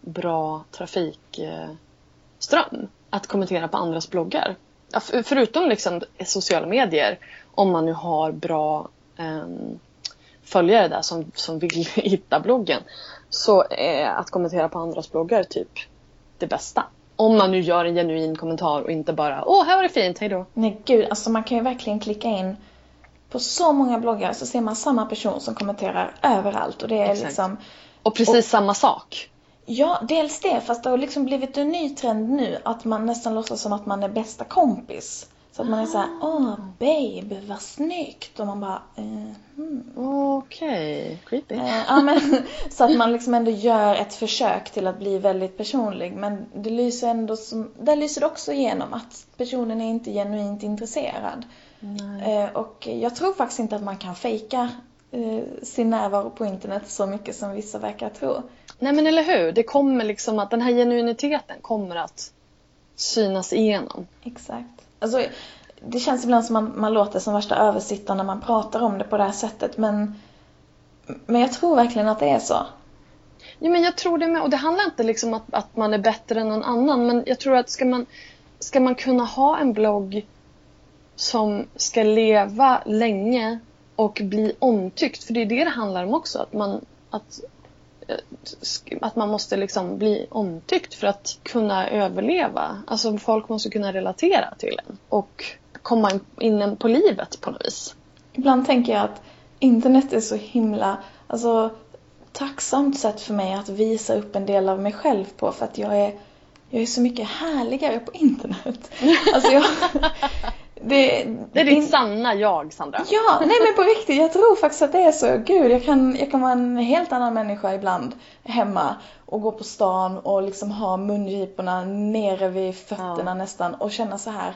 bra trafikström eh, att kommentera på andras bloggar. Förutom liksom sociala medier, om man nu har bra eh, följare där som, som vill hitta bloggen, så är att kommentera på andras bloggar typ det bästa. Om man nu gör en genuin kommentar och inte bara åh, här var det fint, hejdå. Nej gud, alltså man kan ju verkligen klicka in på så många bloggar så ser man samma person som kommenterar överallt och det är Exakt. liksom... Och precis och, samma sak. Ja, dels det. Fast det har liksom blivit en ny trend nu att man nästan låtsas som att man är bästa kompis. Så att man är såhär, åh babe, vad snyggt. Och man bara, eh, hmm. Okej, okay. creepy. Eh, ja, men, så att man liksom ändå gör ett försök till att bli väldigt personlig. Men det lyser ändå som, där lyser det också igenom att personen är inte genuint intresserad. Eh, och jag tror faktiskt inte att man kan fejka eh, sin närvaro på internet så mycket som vissa verkar tro. Nej men eller hur. Det kommer liksom att den här genuiniteten kommer att synas igenom. Exakt. Alltså, det känns ibland som man, man låter som värsta översittaren när man pratar om det på det här sättet men, men jag tror verkligen att det är så. Ja men jag tror det med. Och det handlar inte liksom att, att man är bättre än någon annan men jag tror att ska man, ska man kunna ha en blogg som ska leva länge och bli omtyckt, för det är det det handlar om också. Att man, att att man måste liksom bli omtyckt för att kunna överleva. Alltså folk måste kunna relatera till en och komma in på livet på något vis. Ibland tänker jag att internet är så himla, alltså tacksamt sätt för mig att visa upp en del av mig själv på för att jag är, jag är så mycket härligare på internet. Alltså jag, det, det är ditt in... sanna jag, Sandra. Ja, nej men på riktigt. Jag tror faktiskt att det är så. Gud, jag kan, jag kan vara en helt annan människa ibland hemma och gå på stan och liksom ha mungiporna nere vid fötterna ja. nästan och känna så här.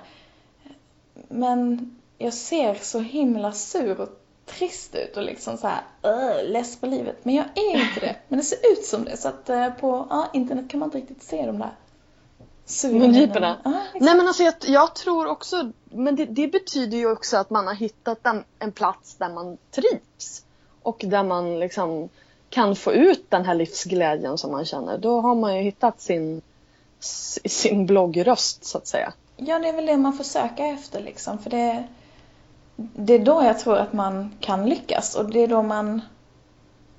Men jag ser så himla sur och trist ut och liksom så här uh, less på livet. Men jag är inte det. Men det ser ut som det. Så att uh, på uh, internet kan man inte riktigt se de där Mungiporna? Ah, Nej men alltså jag, jag, tror också, men det, det, betyder ju också att man har hittat en, en plats där man trivs. Och där man liksom kan få ut den här livsglädjen som man känner. Då har man ju hittat sin, sin bloggröst så att säga. Ja, det är väl det man får söka efter liksom. För det, det är då jag tror att man kan lyckas och det är då man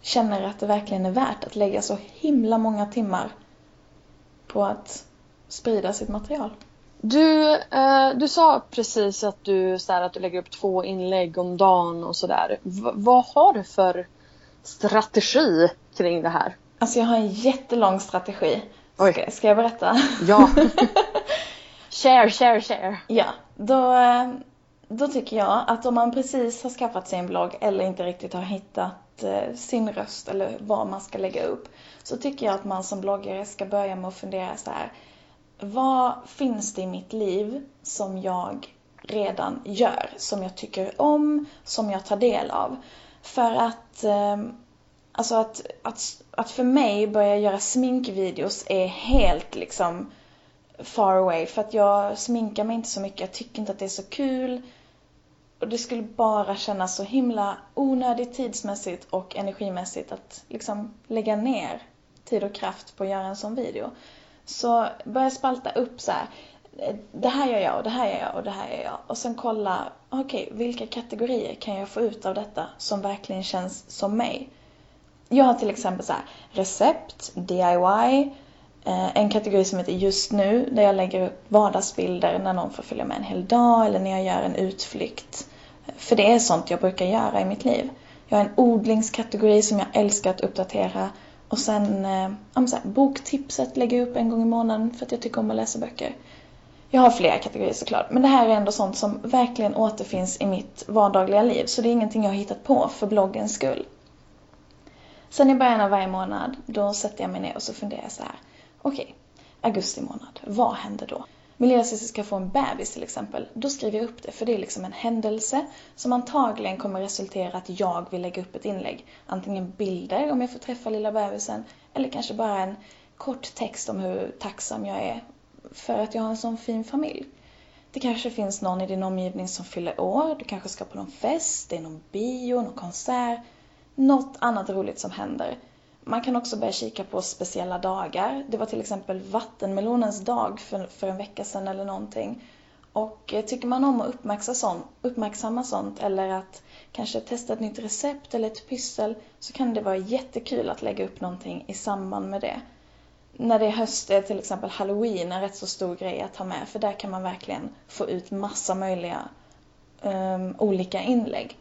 känner att det verkligen är värt att lägga så himla många timmar på att sprida sitt material. Du, eh, du sa precis att du, så här, att du lägger upp två inlägg om dagen och sådär. vad har du för strategi kring det här? Alltså jag har en jättelång strategi. Oj. Ska, ska jag berätta? Ja. share, share, share. Ja, då, eh, då tycker jag att om man precis har skaffat sig en blogg eller inte riktigt har hittat eh, sin röst eller vad man ska lägga upp så tycker jag att man som bloggare ska börja med att fundera så här vad finns det i mitt liv som jag redan gör, som jag tycker om, som jag tar del av. För att, eh, alltså att, att, att för mig börja göra sminkvideos är helt liksom far away. För att jag sminkar mig inte så mycket, jag tycker inte att det är så kul. Och det skulle bara kännas så himla onödigt tidsmässigt och energimässigt att liksom lägga ner tid och kraft på att göra en sån video. Så börja spalta upp så här. Det här gör jag och det här gör jag och det här gör jag. Och sen kolla, okej, okay, vilka kategorier kan jag få ut av detta som verkligen känns som mig? Jag har till exempel så här, recept, DIY, eh, en kategori som heter just nu där jag lägger upp vardagsbilder när någon får följa med en hel dag eller när jag gör en utflykt. För det är sånt jag brukar göra i mitt liv. Jag har en odlingskategori som jag älskar att uppdatera och sen, eh, så här, boktipset lägger jag upp en gång i månaden för att jag tycker om att läsa böcker. Jag har flera kategorier såklart, men det här är ändå sånt som verkligen återfinns i mitt vardagliga liv. Så det är ingenting jag har hittat på för bloggens skull. Sen i början av varje månad, då sätter jag mig ner och så funderar jag så här. Okej, okay, augusti månad, vad händer då? Min lillasyster ska få en bebis till exempel. Då skriver jag upp det för det är liksom en händelse som antagligen kommer resultera att jag vill lägga upp ett inlägg. Antingen bilder om jag får träffa lilla bebisen eller kanske bara en kort text om hur tacksam jag är för att jag har en sån fin familj. Det kanske finns någon i din omgivning som fyller år, du kanske ska på någon fest, det är någon bio, någon konsert, något annat roligt som händer. Man kan också börja kika på speciella dagar. Det var till exempel vattenmelonens dag för, för en vecka sedan eller någonting. Och eh, tycker man om att uppmärksamma sånt, uppmärksamma sånt eller att kanske testa ett nytt recept eller ett pyssel så kan det vara jättekul att lägga upp någonting i samband med det. När det är höst är till exempel halloween en rätt så stor grej att ha med för där kan man verkligen få ut massa möjliga um, olika inlägg.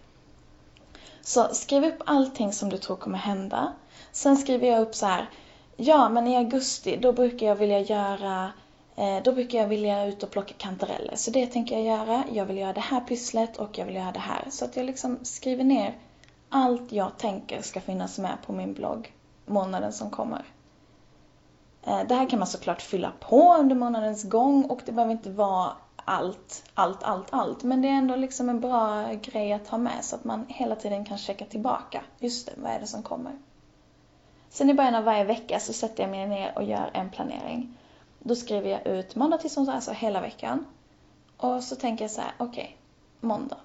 Så skriv upp allting som du tror kommer hända. Sen skriver jag upp så här. Ja, men i augusti då brukar jag vilja göra eh, då brukar jag vilja ut och plocka kantareller. Så det tänker jag göra. Jag vill göra det här pysslet och jag vill göra det här. Så att jag liksom skriver ner allt jag tänker ska finnas med på min blogg månaden som kommer. Eh, det här kan man såklart fylla på under månadens gång och det behöver inte vara allt, allt, allt, allt. Men det är ändå liksom en bra grej att ha med så att man hela tiden kan checka tillbaka. Just det, vad är det som kommer? Sen i början av varje vecka så sätter jag mig ner och gör en planering. Då skriver jag ut måndag till söndag, alltså hela veckan. Och så tänker jag så här, okej, okay, måndag.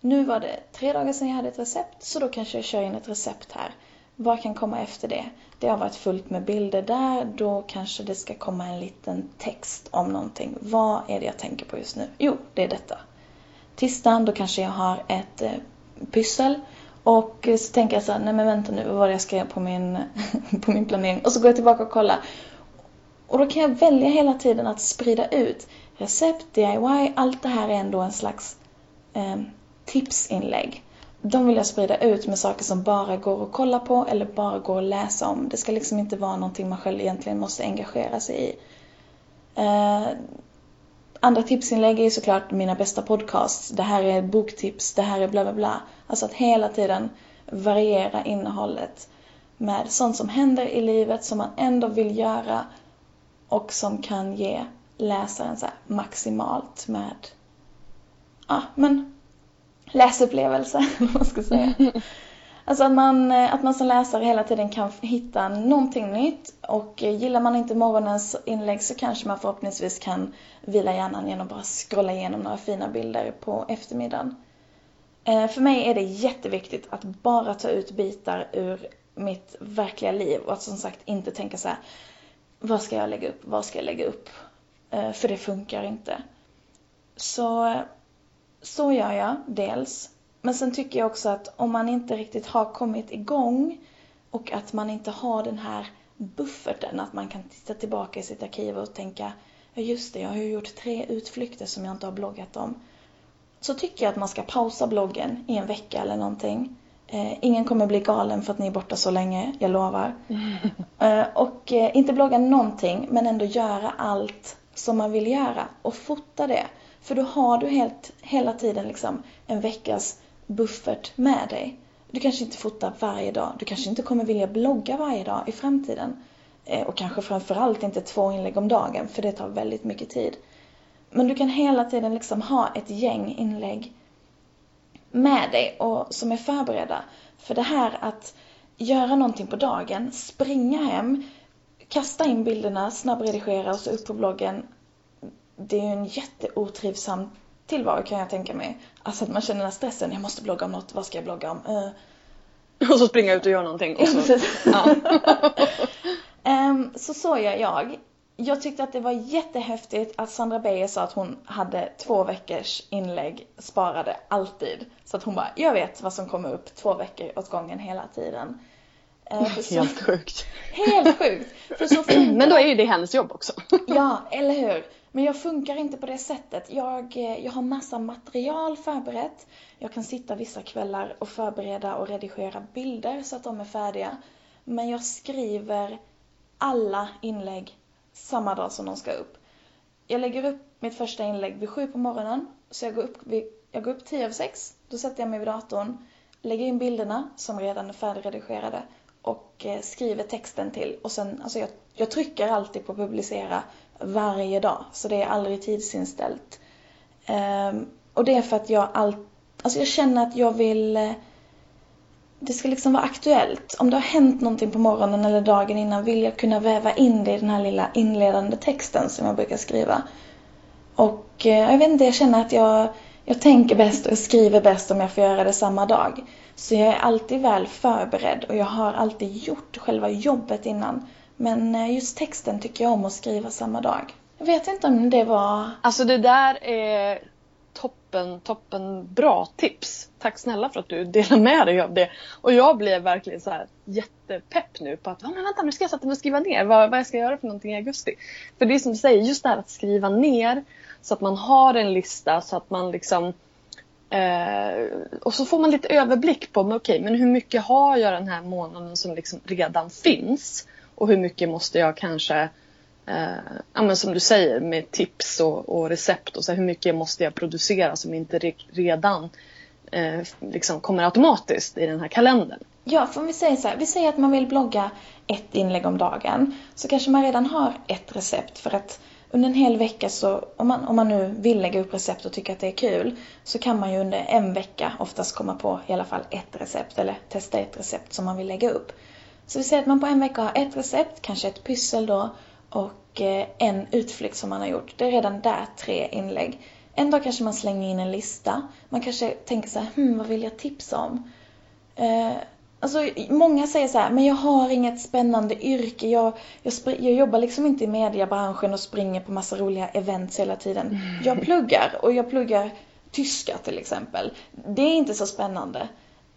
Nu var det tre dagar sedan jag hade ett recept, så då kanske jag kör in ett recept här. Vad kan komma efter det? Det har varit fullt med bilder där, då kanske det ska komma en liten text om någonting. Vad är det jag tänker på just nu? Jo, det är detta. Tisdagen, då kanske jag har ett eh, pyssel och så tänker jag så här, nej men vänta nu, vad var det jag skrev på min, på min planering? Och så går jag tillbaka och kollar. Och då kan jag välja hela tiden att sprida ut recept, DIY, allt det här är ändå en slags eh, tipsinlägg. De vill jag sprida ut med saker som bara går att kolla på eller bara går att läsa om. Det ska liksom inte vara någonting man själv egentligen måste engagera sig i. Eh, andra tipsinlägg är såklart mina bästa podcasts. Det här är boktips, det här är bla bla bla. Alltså att hela tiden variera innehållet med sånt som händer i livet som man ändå vill göra och som kan ge läsaren så maximalt med, ja men läsupplevelse, vad man ska säga. Alltså att man, eh, att man som läsare hela tiden kan hitta någonting nytt och eh, gillar man inte morgonens inlägg så kanske man förhoppningsvis kan vila hjärnan genom att bara scrolla igenom några fina bilder på eftermiddagen. Eh, för mig är det jätteviktigt att bara ta ut bitar ur mitt verkliga liv och att som sagt inte tänka så här, vad ska jag lägga upp, vad ska jag lägga upp? För det funkar inte. Så, så gör jag dels. Men sen tycker jag också att om man inte riktigt har kommit igång och att man inte har den här bufferten, att man kan titta tillbaka i sitt arkiv och tänka, ja just det, jag har ju gjort tre utflykter som jag inte har bloggat om så tycker jag att man ska pausa bloggen i en vecka eller någonting. Eh, ingen kommer bli galen för att ni är borta så länge, jag lovar. Eh, och eh, inte blogga någonting, men ändå göra allt som man vill göra och fota det. För då har du helt, hela tiden liksom en veckas buffert med dig. Du kanske inte fotar varje dag, du kanske inte kommer vilja blogga varje dag i framtiden. Eh, och kanske framförallt inte två inlägg om dagen, för det tar väldigt mycket tid. Men du kan hela tiden liksom ha ett gäng inlägg med dig och som är förberedda. För det här att göra någonting på dagen, springa hem, kasta in bilderna, snabbredigera och så upp på bloggen. Det är ju en jätteotrivsam tillvaro kan jag tänka mig. Alltså att man känner den här stressen, jag måste blogga om något, vad ska jag blogga om? Uh. Och så springa ut och göra någonting. Och så, ja. um, så så gör jag jag tyckte att det var jättehäftigt att Sandra Beijer sa att hon hade två veckors inlägg sparade alltid. Så att hon bara, jag vet vad som kommer upp två veckor åt gången hela tiden. Eh, så, helt sjukt. Helt sjukt. För så funkar... Men då är ju det hennes jobb också. ja, eller hur. Men jag funkar inte på det sättet. Jag, eh, jag har massa material förberett. Jag kan sitta vissa kvällar och förbereda och redigera bilder så att de är färdiga. Men jag skriver alla inlägg samma dag som de ska upp. Jag lägger upp mitt första inlägg vid sju på morgonen. Så jag går upp, vid, jag går upp tio över sex. Då sätter jag mig vid datorn, lägger in bilderna som redan är färdigredigerade och eh, skriver texten till. Och sen, alltså jag, jag trycker alltid på publicera varje dag. Så det är aldrig tidsinställt. Um, och det är för att jag alltid, alltså jag känner att jag vill eh, det ska liksom vara aktuellt. Om det har hänt någonting på morgonen eller dagen innan vill jag kunna väva in det i den här lilla inledande texten som jag brukar skriva. Och eh, jag vet inte, jag känner att jag, jag tänker bäst och skriver bäst om jag får göra det samma dag. Så jag är alltid väl förberedd och jag har alltid gjort själva jobbet innan. Men eh, just texten tycker jag om att skriva samma dag. Jag vet inte om det var... Alltså det där är toppen, toppen bra tips. Tack snälla för att du delar med dig av det. Och jag blev verkligen så här jättepepp nu på att oh, men vänta, nu ska jag sätta mig och skriva ner vad, vad jag ska göra för någonting i augusti. För det är som du säger, just det här att skriva ner så att man har en lista så att man liksom eh, och så får man lite överblick på, men okej, men hur mycket har jag den här månaden som liksom redan finns? Och hur mycket måste jag kanske eh, ja, men som du säger med tips och, och recept och så här, hur mycket måste jag producera som inte re redan eh, liksom kommer automatiskt i den här kalendern. Ja, för om vi säger så här, vi säger att man vill blogga ett inlägg om dagen så kanske man redan har ett recept för att under en hel vecka så, om man, om man nu vill lägga upp recept och tycker att det är kul, så kan man ju under en vecka oftast komma på i alla fall ett recept eller testa ett recept som man vill lägga upp. Så vi säger att man på en vecka har ett recept, kanske ett pyssel då, och eh, en utflykt som man har gjort. Det är redan där tre inlägg. En dag kanske man slänger in en lista. Man kanske tänker så här, hmm, vad vill jag tipsa om? Eh, alltså, många säger så här, men jag har inget spännande yrke. Jag, jag, jag jobbar liksom inte i mediebranschen och springer på massa roliga events hela tiden. Jag pluggar och jag pluggar tyska till exempel. Det är inte så spännande.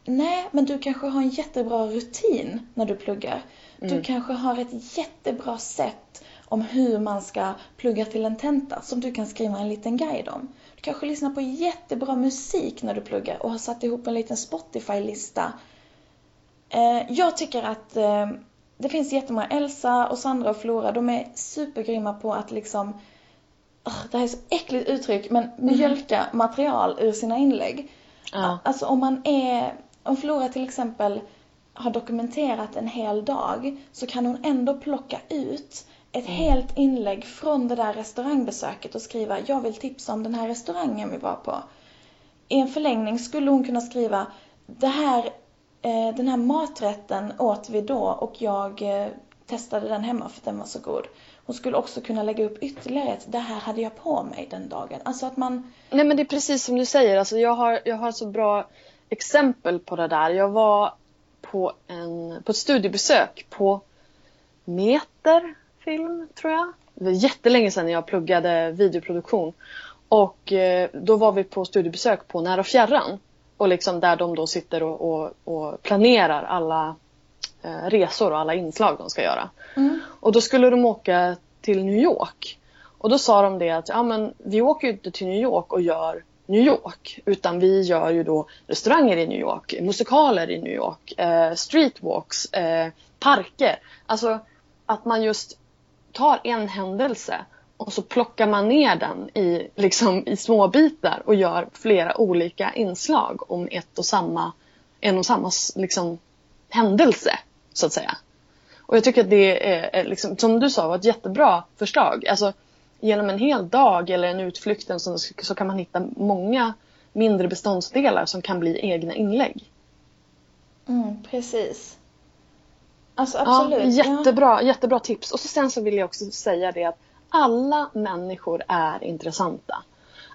Nej, men du kanske har en jättebra rutin när du pluggar. Du mm. kanske har ett jättebra sätt om hur man ska plugga till en tenta som du kan skriva en liten guide om. Du kanske lyssnar på jättebra musik när du pluggar och har satt ihop en liten Spotify-lista. Eh, jag tycker att eh, det finns jättemånga, Elsa och Sandra och Flora, de är supergrymma på att liksom det här är så äckligt uttryck, men mjölka material ur sina inlägg. Ja. Alltså om man är, om Flora till exempel har dokumenterat en hel dag så kan hon ändå plocka ut ett mm. helt inlägg från det där restaurangbesöket och skriva jag vill tipsa om den här restaurangen vi var på. I en förlängning skulle hon kunna skriva det här, eh, den här maträtten åt vi då och jag eh, testade den hemma för att den var så god. Hon skulle också kunna lägga upp ytterligare ett, det här hade jag på mig den dagen. Alltså att man... Nej men det är precis som du säger, alltså jag har, jag har så bra exempel på det där. Jag var på, en, på ett studiebesök på Meter film, tror jag. Det var jättelänge sedan jag pluggade videoproduktion. Och eh, då var vi på studiebesök på Nära och Fjärran. Och liksom där de då sitter och, och, och planerar alla eh, resor och alla inslag de ska göra. Mm. Och då skulle de åka till New York. Och då sa de det att ja, men vi åker ju inte till New York och gör New York. Utan vi gör ju då restauranger i New York, musikaler i New York, eh, streetwalks, eh, parker. Alltså att man just tar en händelse och så plockar man ner den i, liksom, i små bitar och gör flera olika inslag om ett och samma, en och samma liksom, händelse, så att säga. Och jag tycker att det är, liksom, som du sa, var ett jättebra förslag. Alltså, genom en hel dag eller en utflykt så, så kan man hitta många mindre beståndsdelar som kan bli egna inlägg. Mm, precis. Alltså absolut. Ja, jättebra, jättebra tips. Och så sen så vill jag också säga det att alla människor är intressanta.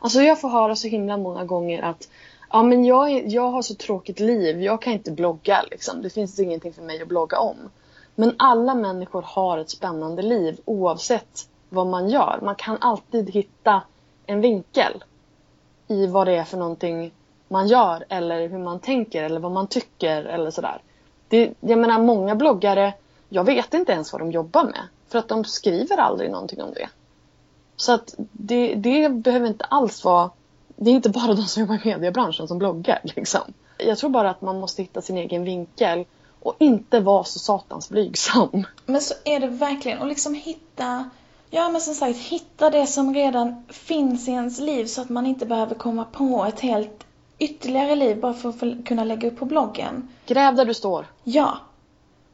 Alltså jag får höra så himla många gånger att ja, men jag, jag har så tråkigt liv, jag kan inte blogga liksom. Det finns ingenting för mig att blogga om. Men alla människor har ett spännande liv oavsett vad man gör. Man kan alltid hitta en vinkel i vad det är för någonting man gör eller hur man tänker eller vad man tycker eller sådär. Det, jag menar många bloggare, jag vet inte ens vad de jobbar med. För att de skriver aldrig någonting om det. Så att det, det behöver inte alls vara, det är inte bara de som jobbar i mediebranschen som bloggar liksom. Jag tror bara att man måste hitta sin egen vinkel och inte vara så satans blygsam. Men så är det verkligen, och liksom hitta Ja, men som sagt, hitta det som redan finns i ens liv så att man inte behöver komma på ett helt ytterligare liv bara för att kunna lägga upp på bloggen. Gräv där du står. Ja.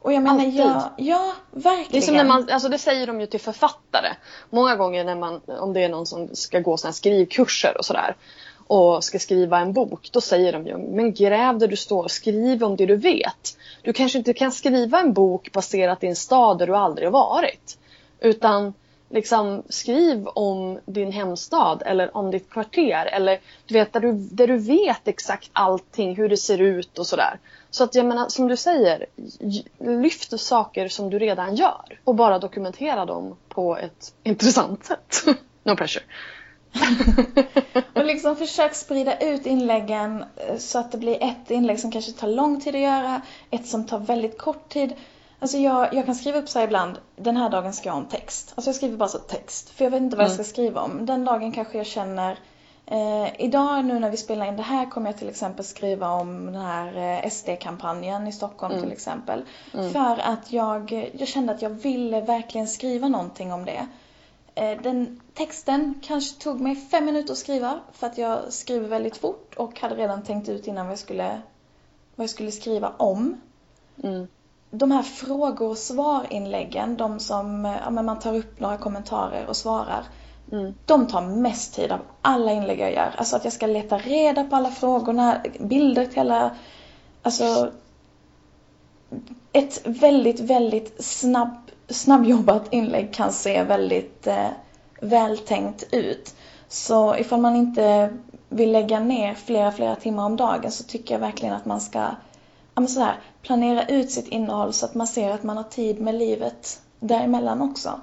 Och jag menar, Alltid. ja, ja, verkligen. Det är som när man, alltså det säger de ju till författare. Många gånger när man, om det är någon som ska gå såna skrivkurser och sådär och ska skriva en bok, då säger de ju men gräv där du står, skriv om det du vet. Du kanske inte kan skriva en bok baserat i en stad där du aldrig varit. Utan liksom skriv om din hemstad eller om ditt kvarter eller du vet där du, där du vet exakt allting, hur det ser ut och sådär. Så att jag menar, som du säger, lyft saker som du redan gör och bara dokumentera dem på ett intressant sätt. no pressure. Och liksom försök sprida ut inläggen eh, så att det blir ett inlägg som kanske tar lång tid att göra, ett som tar väldigt kort tid. Alltså jag, jag kan skriva upp så ibland, den här dagen ska jag ha en text. Alltså jag skriver bara så text, för jag vet inte vad jag ska skriva om. Den dagen kanske jag känner Eh, idag nu när vi spelar in det här kommer jag till exempel skriva om den här eh, SD-kampanjen i Stockholm till exempel. För att jag, jag kände att jag ville verkligen skriva någonting om det. Eh, den texten kanske tog mig fem minuter att skriva för att jag skriver väldigt fort och hade redan tänkt ut innan vad jag skulle, vad jag skulle skriva om. Mm. De här frågor och svar-inläggen, de som ja, man tar upp några kommentarer och svarar. Mm. De tar mest tid av alla inlägg jag gör. Alltså att jag ska leta reda på alla frågorna, bilder till alla... Alltså... Ett väldigt, väldigt snabb, snabbjobbat inlägg kan se väldigt eh, vältänkt ut. Så ifall man inte vill lägga ner flera, flera timmar om dagen så tycker jag verkligen att man ska ja, men så här, planera ut sitt innehåll så att man ser att man har tid med livet däremellan också.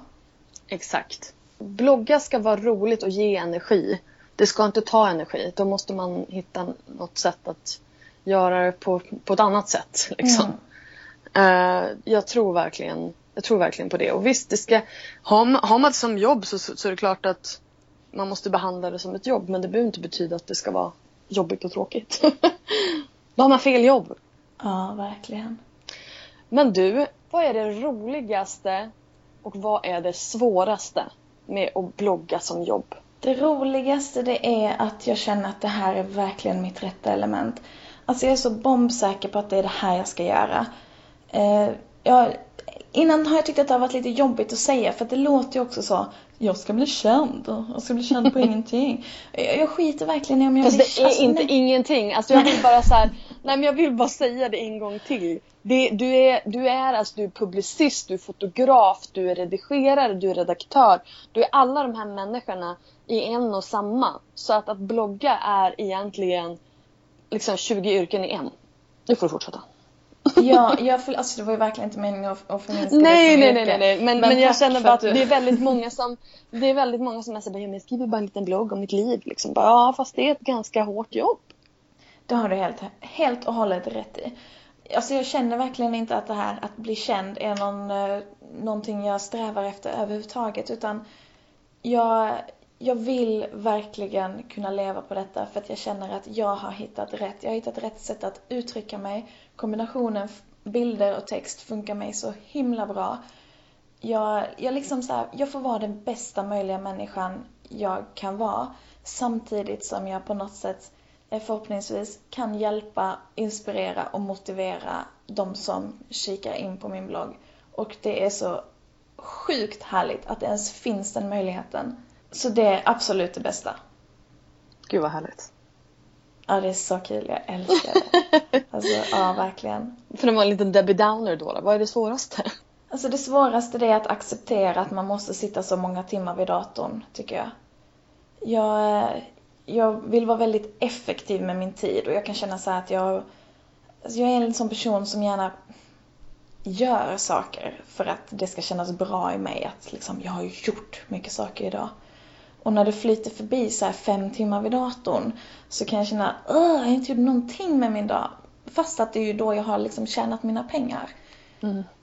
Exakt. Blogga ska vara roligt och ge energi. Det ska inte ta energi. Då måste man hitta något sätt att göra det på, på ett annat sätt. Liksom. Eh, jag, tror verkligen, jag tror verkligen på det. Och visst, det ska, har, man, har man det som jobb så, så, så är det klart att man måste behandla det som ett jobb. Men det behöver inte betyda att det ska vara jobbigt och tråkigt. Då har man fel jobb. Ja, verkligen. Men du, vad är det roligaste och vad är det svåraste med att blogga som jobb? Det roligaste det är att jag känner att det här är verkligen mitt rätta element. Alltså jag är så bombsäker på att det är det här jag ska göra. Eh, jag, innan har jag tyckt att det har varit lite jobbigt att säga för att det låter ju också så. Jag ska bli känd jag ska bli känd på ingenting. Jag, jag skiter verkligen i om jag Fast blir det är alltså, inte nej. ingenting. Alltså jag vill bara så här, nej men jag vill bara säga det en gång till. Det, du, är, du är alltså du är publicist, du är fotograf, du är redigerare, du är redaktör. Du är alla de här människorna i en och samma. Så att, att blogga är egentligen liksom 20 yrken i en. Nu får du fortsätta. Ja, jag, för, alltså det var ju verkligen inte meningen att, att förminska det Nej, nej, nej, nej, nej. Men, men, jag tack känner bara att du- det är väldigt många som det är väldigt många som är såhär, "Ja, men jag skriver bara en liten blogg om mitt liv. Liksom. Bara, ja, fast det är ett ganska hårt jobb. Det har du helt, helt och hållet rätt i. Alltså jag känner verkligen inte att det här att bli känd är någon, eh, någonting jag strävar efter överhuvudtaget utan jag, jag vill verkligen kunna leva på detta för att jag känner att jag har hittat rätt. Jag har hittat rätt sätt att uttrycka mig. Kombinationen bilder och text funkar mig så himla bra. Jag, jag liksom så här, jag får vara den bästa möjliga människan jag kan vara samtidigt som jag på något sätt förhoppningsvis kan hjälpa, inspirera och motivera de som kikar in på min blogg. Och det är så sjukt härligt att det ens finns den möjligheten. Så det är absolut det bästa. Gud vad härligt. Ja, det är så kul. Jag älskar det. Alltså, ja, verkligen. För att vara en liten Debbie Downer då, vad är det svåraste? Alltså det svåraste det är att acceptera att man måste sitta så många timmar vid datorn, tycker jag. Jag, eh, jag vill vara väldigt effektiv med min tid och jag kan känna så här att jag... Alltså jag är en sån person som gärna gör saker för att det ska kännas bra i mig. Att liksom, jag har ju gjort mycket saker idag. Och när det flyter förbi så här fem timmar vid datorn så kan jag känna att jag har inte gjort någonting med min dag. Fast att det är ju då jag har liksom tjänat mina pengar.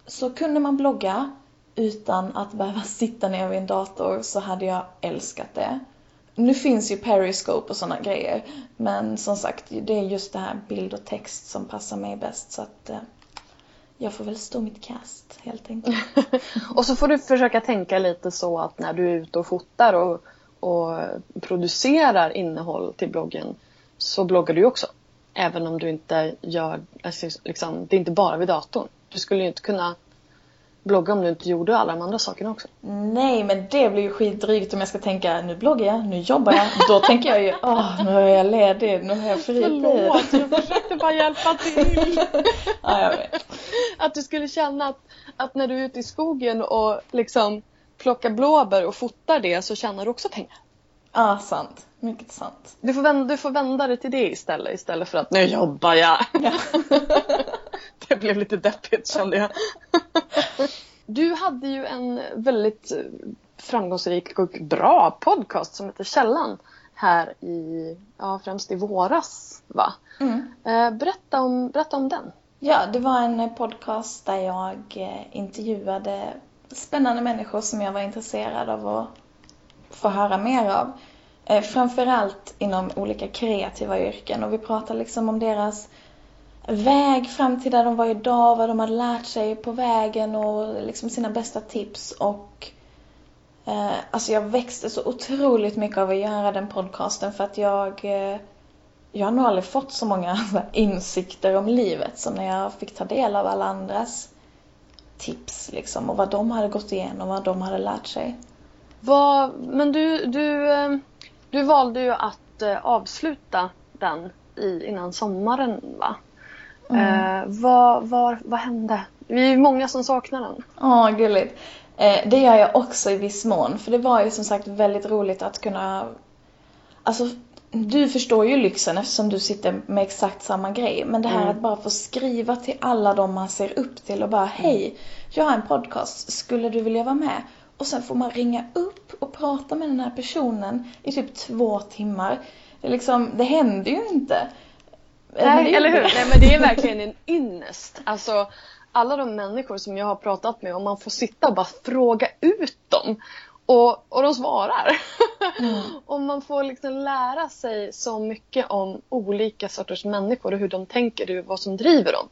Så kunde man blogga utan att behöva sitta ner vid en dator så hade jag älskat det. Nu finns ju Periscope och sådana grejer. Men som sagt, det är just det här bild och text som passar mig bäst. Så att, eh, jag får väl stå mitt kast helt enkelt. och så får du försöka tänka lite så att när du är ute och fotar och, och producerar innehåll till bloggen så bloggar du också. Även om du inte gör, alltså, liksom, det är inte bara vid datorn. Du skulle ju inte kunna blogga om du inte gjorde alla de andra sakerna också. Nej, men det blir ju skitdrygt om jag ska tänka nu bloggar jag, nu jobbar jag. Då tänker jag ju, åh, nu är jag ledig, nu har jag fri tid. Förlåt, jag försökte bara hjälpa till. ja, jag vet. Att du skulle känna att, att när du är ute i skogen och liksom plockar blåbär och fotar det så tjänar du också pengar. Ja, sant. Mycket sant. Du får, vända, du får vända det till det istället, istället för att nu jobbar jag. Ja. det blev lite deppigt kände jag. Du hade ju en väldigt framgångsrik och bra podcast som heter Källan här i, ja främst i våras va? Mm. Eh, berätta, om, berätta om den. Ja, det var en podcast där jag eh, intervjuade spännande människor som jag var intresserad av att få höra mer av. Eh, framförallt inom olika kreativa yrken och vi pratade liksom om deras väg fram till där de var idag, vad de hade lärt sig på vägen och liksom sina bästa tips och eh, alltså jag växte så otroligt mycket av att göra den podcasten för att jag eh, jag har nog aldrig fått så många insikter om livet som när jag fick ta del av alla andras tips liksom och vad de hade gått igenom, vad de hade lärt sig. Vad, men du, du, eh, du valde ju att eh, avsluta den i, innan sommaren va? Mm. Eh, vad, vad, vad hände? Vi är många som saknar den. Ja, oh, gulligt. Eh, det gör jag också i viss mån. För det var ju som sagt väldigt roligt att kunna... Alltså, du förstår ju lyxen eftersom du sitter med exakt samma grej. Men det här mm. att bara få skriva till alla de man ser upp till och bara Hej, jag har en podcast, skulle du vilja vara med? Och sen får man ringa upp och prata med den här personen i typ två timmar. Det, liksom, det händer ju inte. Nej, eller hur? Nej, men det är verkligen en ynnest. Alltså, alla de människor som jag har pratat med och man får sitta och bara fråga ut dem. Och, och de svarar. Mm. och man får liksom lära sig så mycket om olika sorters människor och hur de tänker och vad som driver dem.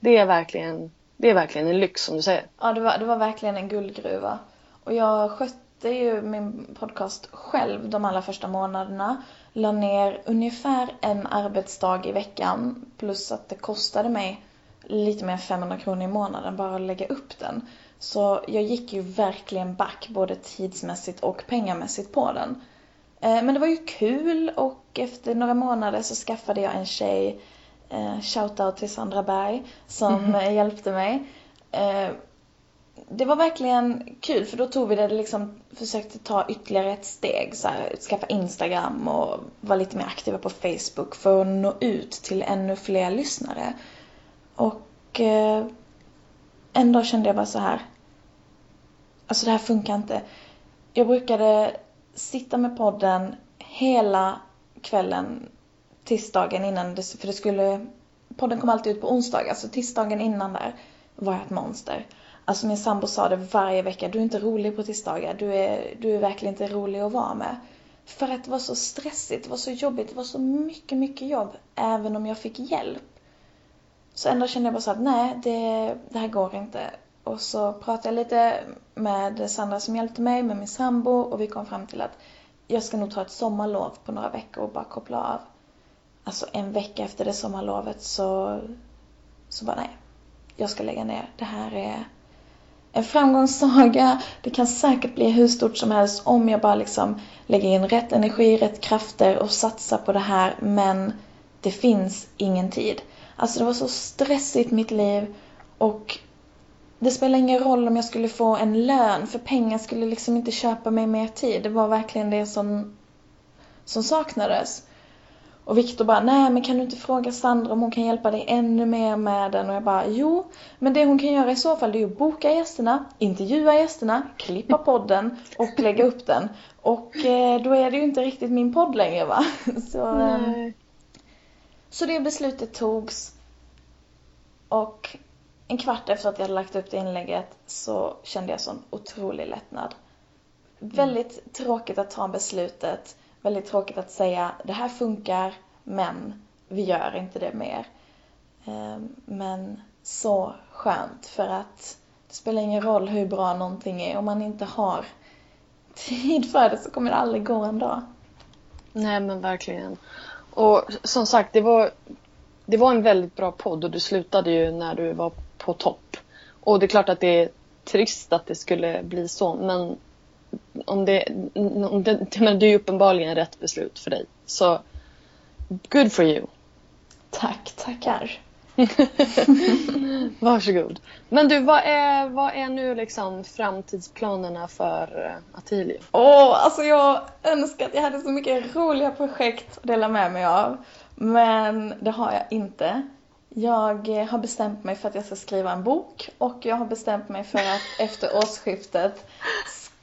Det är verkligen, det är verkligen en lyx som du säger. Ja, det var, det var verkligen en guldgruva. Och jag skötte ju min podcast själv de allra första månaderna la ner ungefär en arbetsdag i veckan plus att det kostade mig lite mer än 500 kronor i månaden bara att lägga upp den. Så jag gick ju verkligen back både tidsmässigt och pengamässigt på den. Eh, men det var ju kul och efter några månader så skaffade jag en tjej, eh, shoutout till Sandra Berg, som mm. hjälpte mig. Det var verkligen kul för då tog vi det liksom, försökte ta ytterligare ett steg. Så här, skaffa Instagram och vara lite mer aktiva på Facebook för att nå ut till ännu fler lyssnare. Och eh, en dag kände jag bara så här. Alltså det här funkar inte. Jag brukade sitta med podden hela kvällen tisdagen innan, det, för det skulle, podden kom alltid ut på onsdagar, så tisdagen innan där var jag ett monster. Alltså min sambo sa det varje vecka, du är inte rolig på tisdagar, du är, du är verkligen inte rolig att vara med. För att det var så stressigt, det var så jobbigt, det var så mycket, mycket jobb, även om jag fick hjälp. Så ändå kände jag bara så att nej, det, det här går inte. Och så pratade jag lite med Sandra som hjälpte mig, med min sambo och vi kom fram till att jag ska nog ta ett sommarlov på några veckor och bara koppla av. Alltså en vecka efter det sommarlovet så, så bara nej, jag ska lägga ner. Det här är en framgångssaga. Det kan säkert bli hur stort som helst om jag bara liksom lägger in rätt energi, rätt krafter och satsar på det här. Men det finns ingen tid. Alltså det var så stressigt mitt liv och det spelar ingen roll om jag skulle få en lön för pengar skulle liksom inte köpa mig mer tid. Det var verkligen det som, som saknades. Och Viktor bara, nej men kan du inte fråga Sandra om hon kan hjälpa dig ännu mer med den? Och jag bara, jo, men det hon kan göra i så fall det är att boka gästerna, intervjua gästerna, klippa podden och lägga upp den. Och eh, då är det ju inte riktigt min podd längre va? Så, eh, så det beslutet togs. Och en kvart efter att jag hade lagt upp det inlägget så kände jag sån otrolig lättnad. Väldigt tråkigt att ta beslutet väldigt tråkigt att säga det här funkar men vi gör inte det mer. Ehm, men så skönt för att det spelar ingen roll hur bra någonting är. Om man inte har tid för det så kommer det aldrig gå en dag. Nej men verkligen. Och som sagt, det var, det var en väldigt bra podd och du slutade ju när du var på topp. Och det är klart att det är trist att det skulle bli så men om det, om det, men det är ju uppenbarligen rätt beslut för dig. Så good for you. Tack, tackar. Varsågod. Men du, vad är, vad är nu liksom framtidsplanerna för uh, Attilio? Åh, oh, alltså jag önskar att jag hade så mycket roliga projekt att dela med mig av. Men det har jag inte. Jag har bestämt mig för att jag ska skriva en bok och jag har bestämt mig för att efter årsskiftet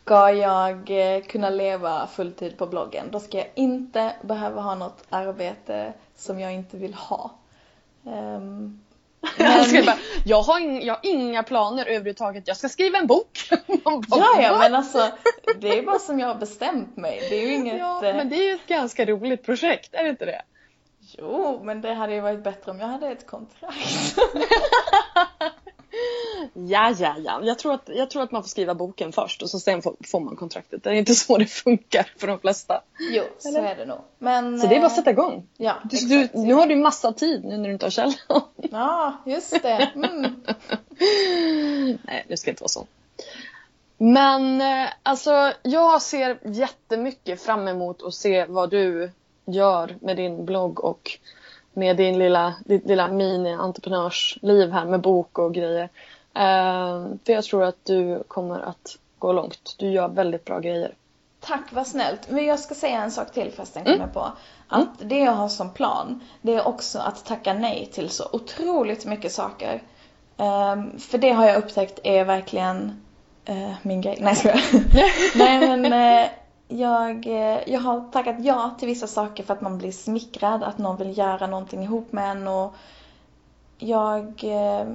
ska jag eh, kunna leva fulltid på bloggen. Då ska jag inte behöva ha något arbete som jag inte vill ha. Um, men... jag, bara, jag, har in, jag har inga planer överhuvudtaget. Jag ska skriva en bok. ja, ja, men alltså det är bara som jag har bestämt mig. Det är ju inget... Ja, men det är ju ett ganska roligt projekt, är det inte det? Jo, men det hade ju varit bättre om jag hade ett kontrakt. ja, ja, ja. Jag tror, att, jag tror att man får skriva boken först och så sen får, får man kontraktet. Det är inte så det funkar för de flesta. Jo, så Eller? är det nog. Men, så det är bara att sätta igång. Ja, du, exakt. Du, nu har du massa tid nu när du inte har källan. ja, just det. Mm. Nej, det ska inte vara så. Men eh, alltså, jag ser jättemycket fram emot att se vad du gör med din blogg och med din lilla, ditt lilla mini-entreprenörsliv här med bok och grejer. Uh, för jag tror att du kommer att gå långt. Du gör väldigt bra grejer. Tack, vad snällt. Men jag ska säga en sak till förresten, mm. på. Att mm. det jag har som plan, det är också att tacka nej till så otroligt mycket saker. Um, för det har jag upptäckt är verkligen uh, min grej. Nej, jag Nej, men uh, jag, eh, jag har tackat ja till vissa saker för att man blir smickrad, att någon vill göra någonting ihop med en och jag eh,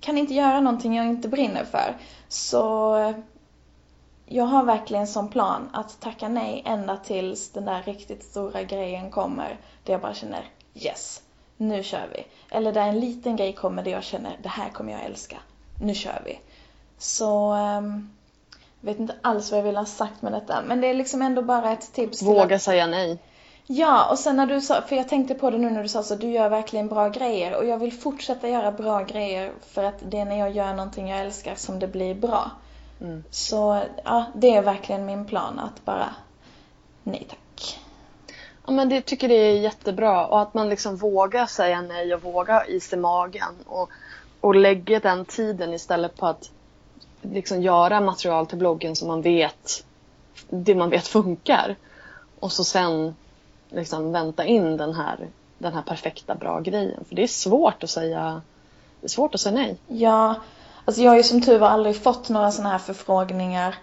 kan inte göra någonting jag inte brinner för. Så eh, jag har verkligen som plan att tacka nej ända tills den där riktigt stora grejen kommer där jag bara känner yes, nu kör vi. Eller där en liten grej kommer där jag känner det här kommer jag älska, nu kör vi. Så um, vet inte alls vad jag vill ha sagt med detta. Men det är liksom ändå bara ett tips. Våga att... säga nej. Ja, och sen när du sa, för jag tänkte på det nu när du sa så, du gör verkligen bra grejer. Och jag vill fortsätta göra bra grejer för att det är när jag gör någonting jag älskar som det blir bra. Mm. Så ja, det är verkligen min plan att bara, nej tack. Ja men det tycker det är jättebra och att man liksom vågar säga nej och vågar is i magen och, och lägga den tiden istället på att liksom göra material till bloggen som man vet, det man vet funkar. Och så sen liksom vänta in den här, den här perfekta bra grejen. För det är svårt att säga, det är svårt att säga nej. Ja, alltså jag har ju som tur var aldrig fått några sådana här förfrågningar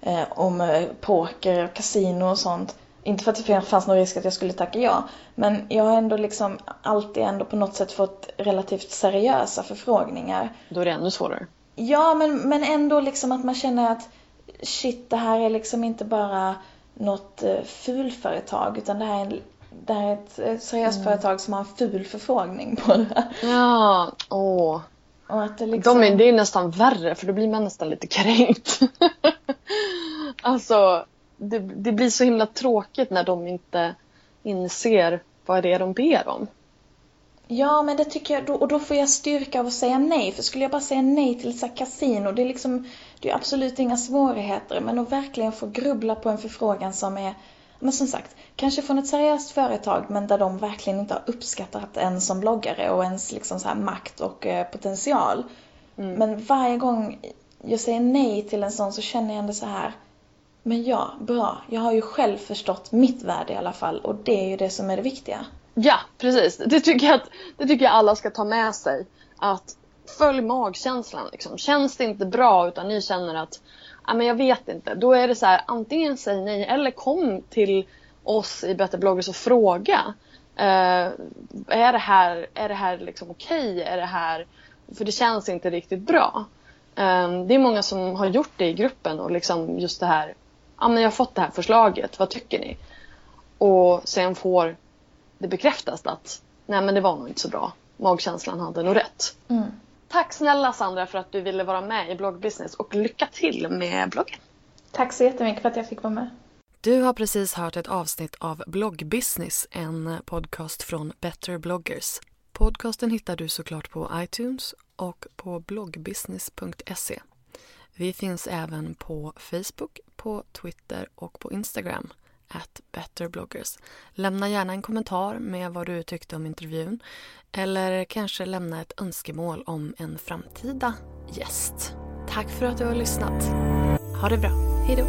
eh, om eh, poker, kasino och sånt. Inte för att det fanns någon risk att jag skulle tacka ja. Men jag har ändå liksom alltid ändå på något sätt fått relativt seriösa förfrågningar. Då är det ännu svårare. Ja, men, men ändå liksom att man känner att shit, det här är liksom inte bara något eh, fulföretag utan det här är, det här är ett eh, seriöst mm. företag som har en ful förfrågning på det. Ja, åh. Och att det, liksom... De är, det är nästan värre för då blir man nästan lite kränkt. alltså, det, det blir så himla tråkigt när de inte inser vad det är de ber om. Ja, men det tycker jag, och då får jag styrka av att säga nej. För skulle jag bara säga nej till så kasino, det är liksom, det är absolut inga svårigheter. Men att verkligen få grubbla på en förfrågan som är, men som sagt, kanske från ett seriöst företag men där de verkligen inte har uppskattat en som bloggare och ens liksom så här makt och eh, potential. Mm. Men varje gång jag säger nej till en sån så känner jag ändå så här, men ja, bra. Jag har ju själv förstått mitt värde i alla fall och det är ju det som är det viktiga. Ja, precis. Det tycker jag, att, det tycker jag alla ska ta med sig. Att följ magkänslan. Liksom. Känns det inte bra utan ni känner att ja, men jag vet inte. Då är det så här, antingen säg nej eller kom till oss i Better bloggers och fråga. Uh, är det här, är det här liksom okej? Okay? Är det här... För det känns inte riktigt bra. Um, det är många som har gjort det i gruppen och liksom just det här. Ja men jag har fått det här förslaget. Vad tycker ni? Och sen får det bekräftas att nej men det var nog inte så bra. magkänslan hade nog rätt. Mm. Tack snälla Sandra för att du ville vara med i bloggbusiness och lycka till med bloggen. Tack så jättemycket för att jag fick vara med. Du har precis hört ett avsnitt av Bloggbusiness, en podcast från Better bloggers. Podcasten hittar du såklart på iTunes och på bloggbusiness.se. Vi finns även på Facebook, på Twitter och på Instagram, at betterbloggers. Lämna gärna en kommentar med vad du tyckte om intervjun eller kanske lämna ett önskemål om en framtida gäst. Tack för att du har lyssnat. Ha det bra. Hej då.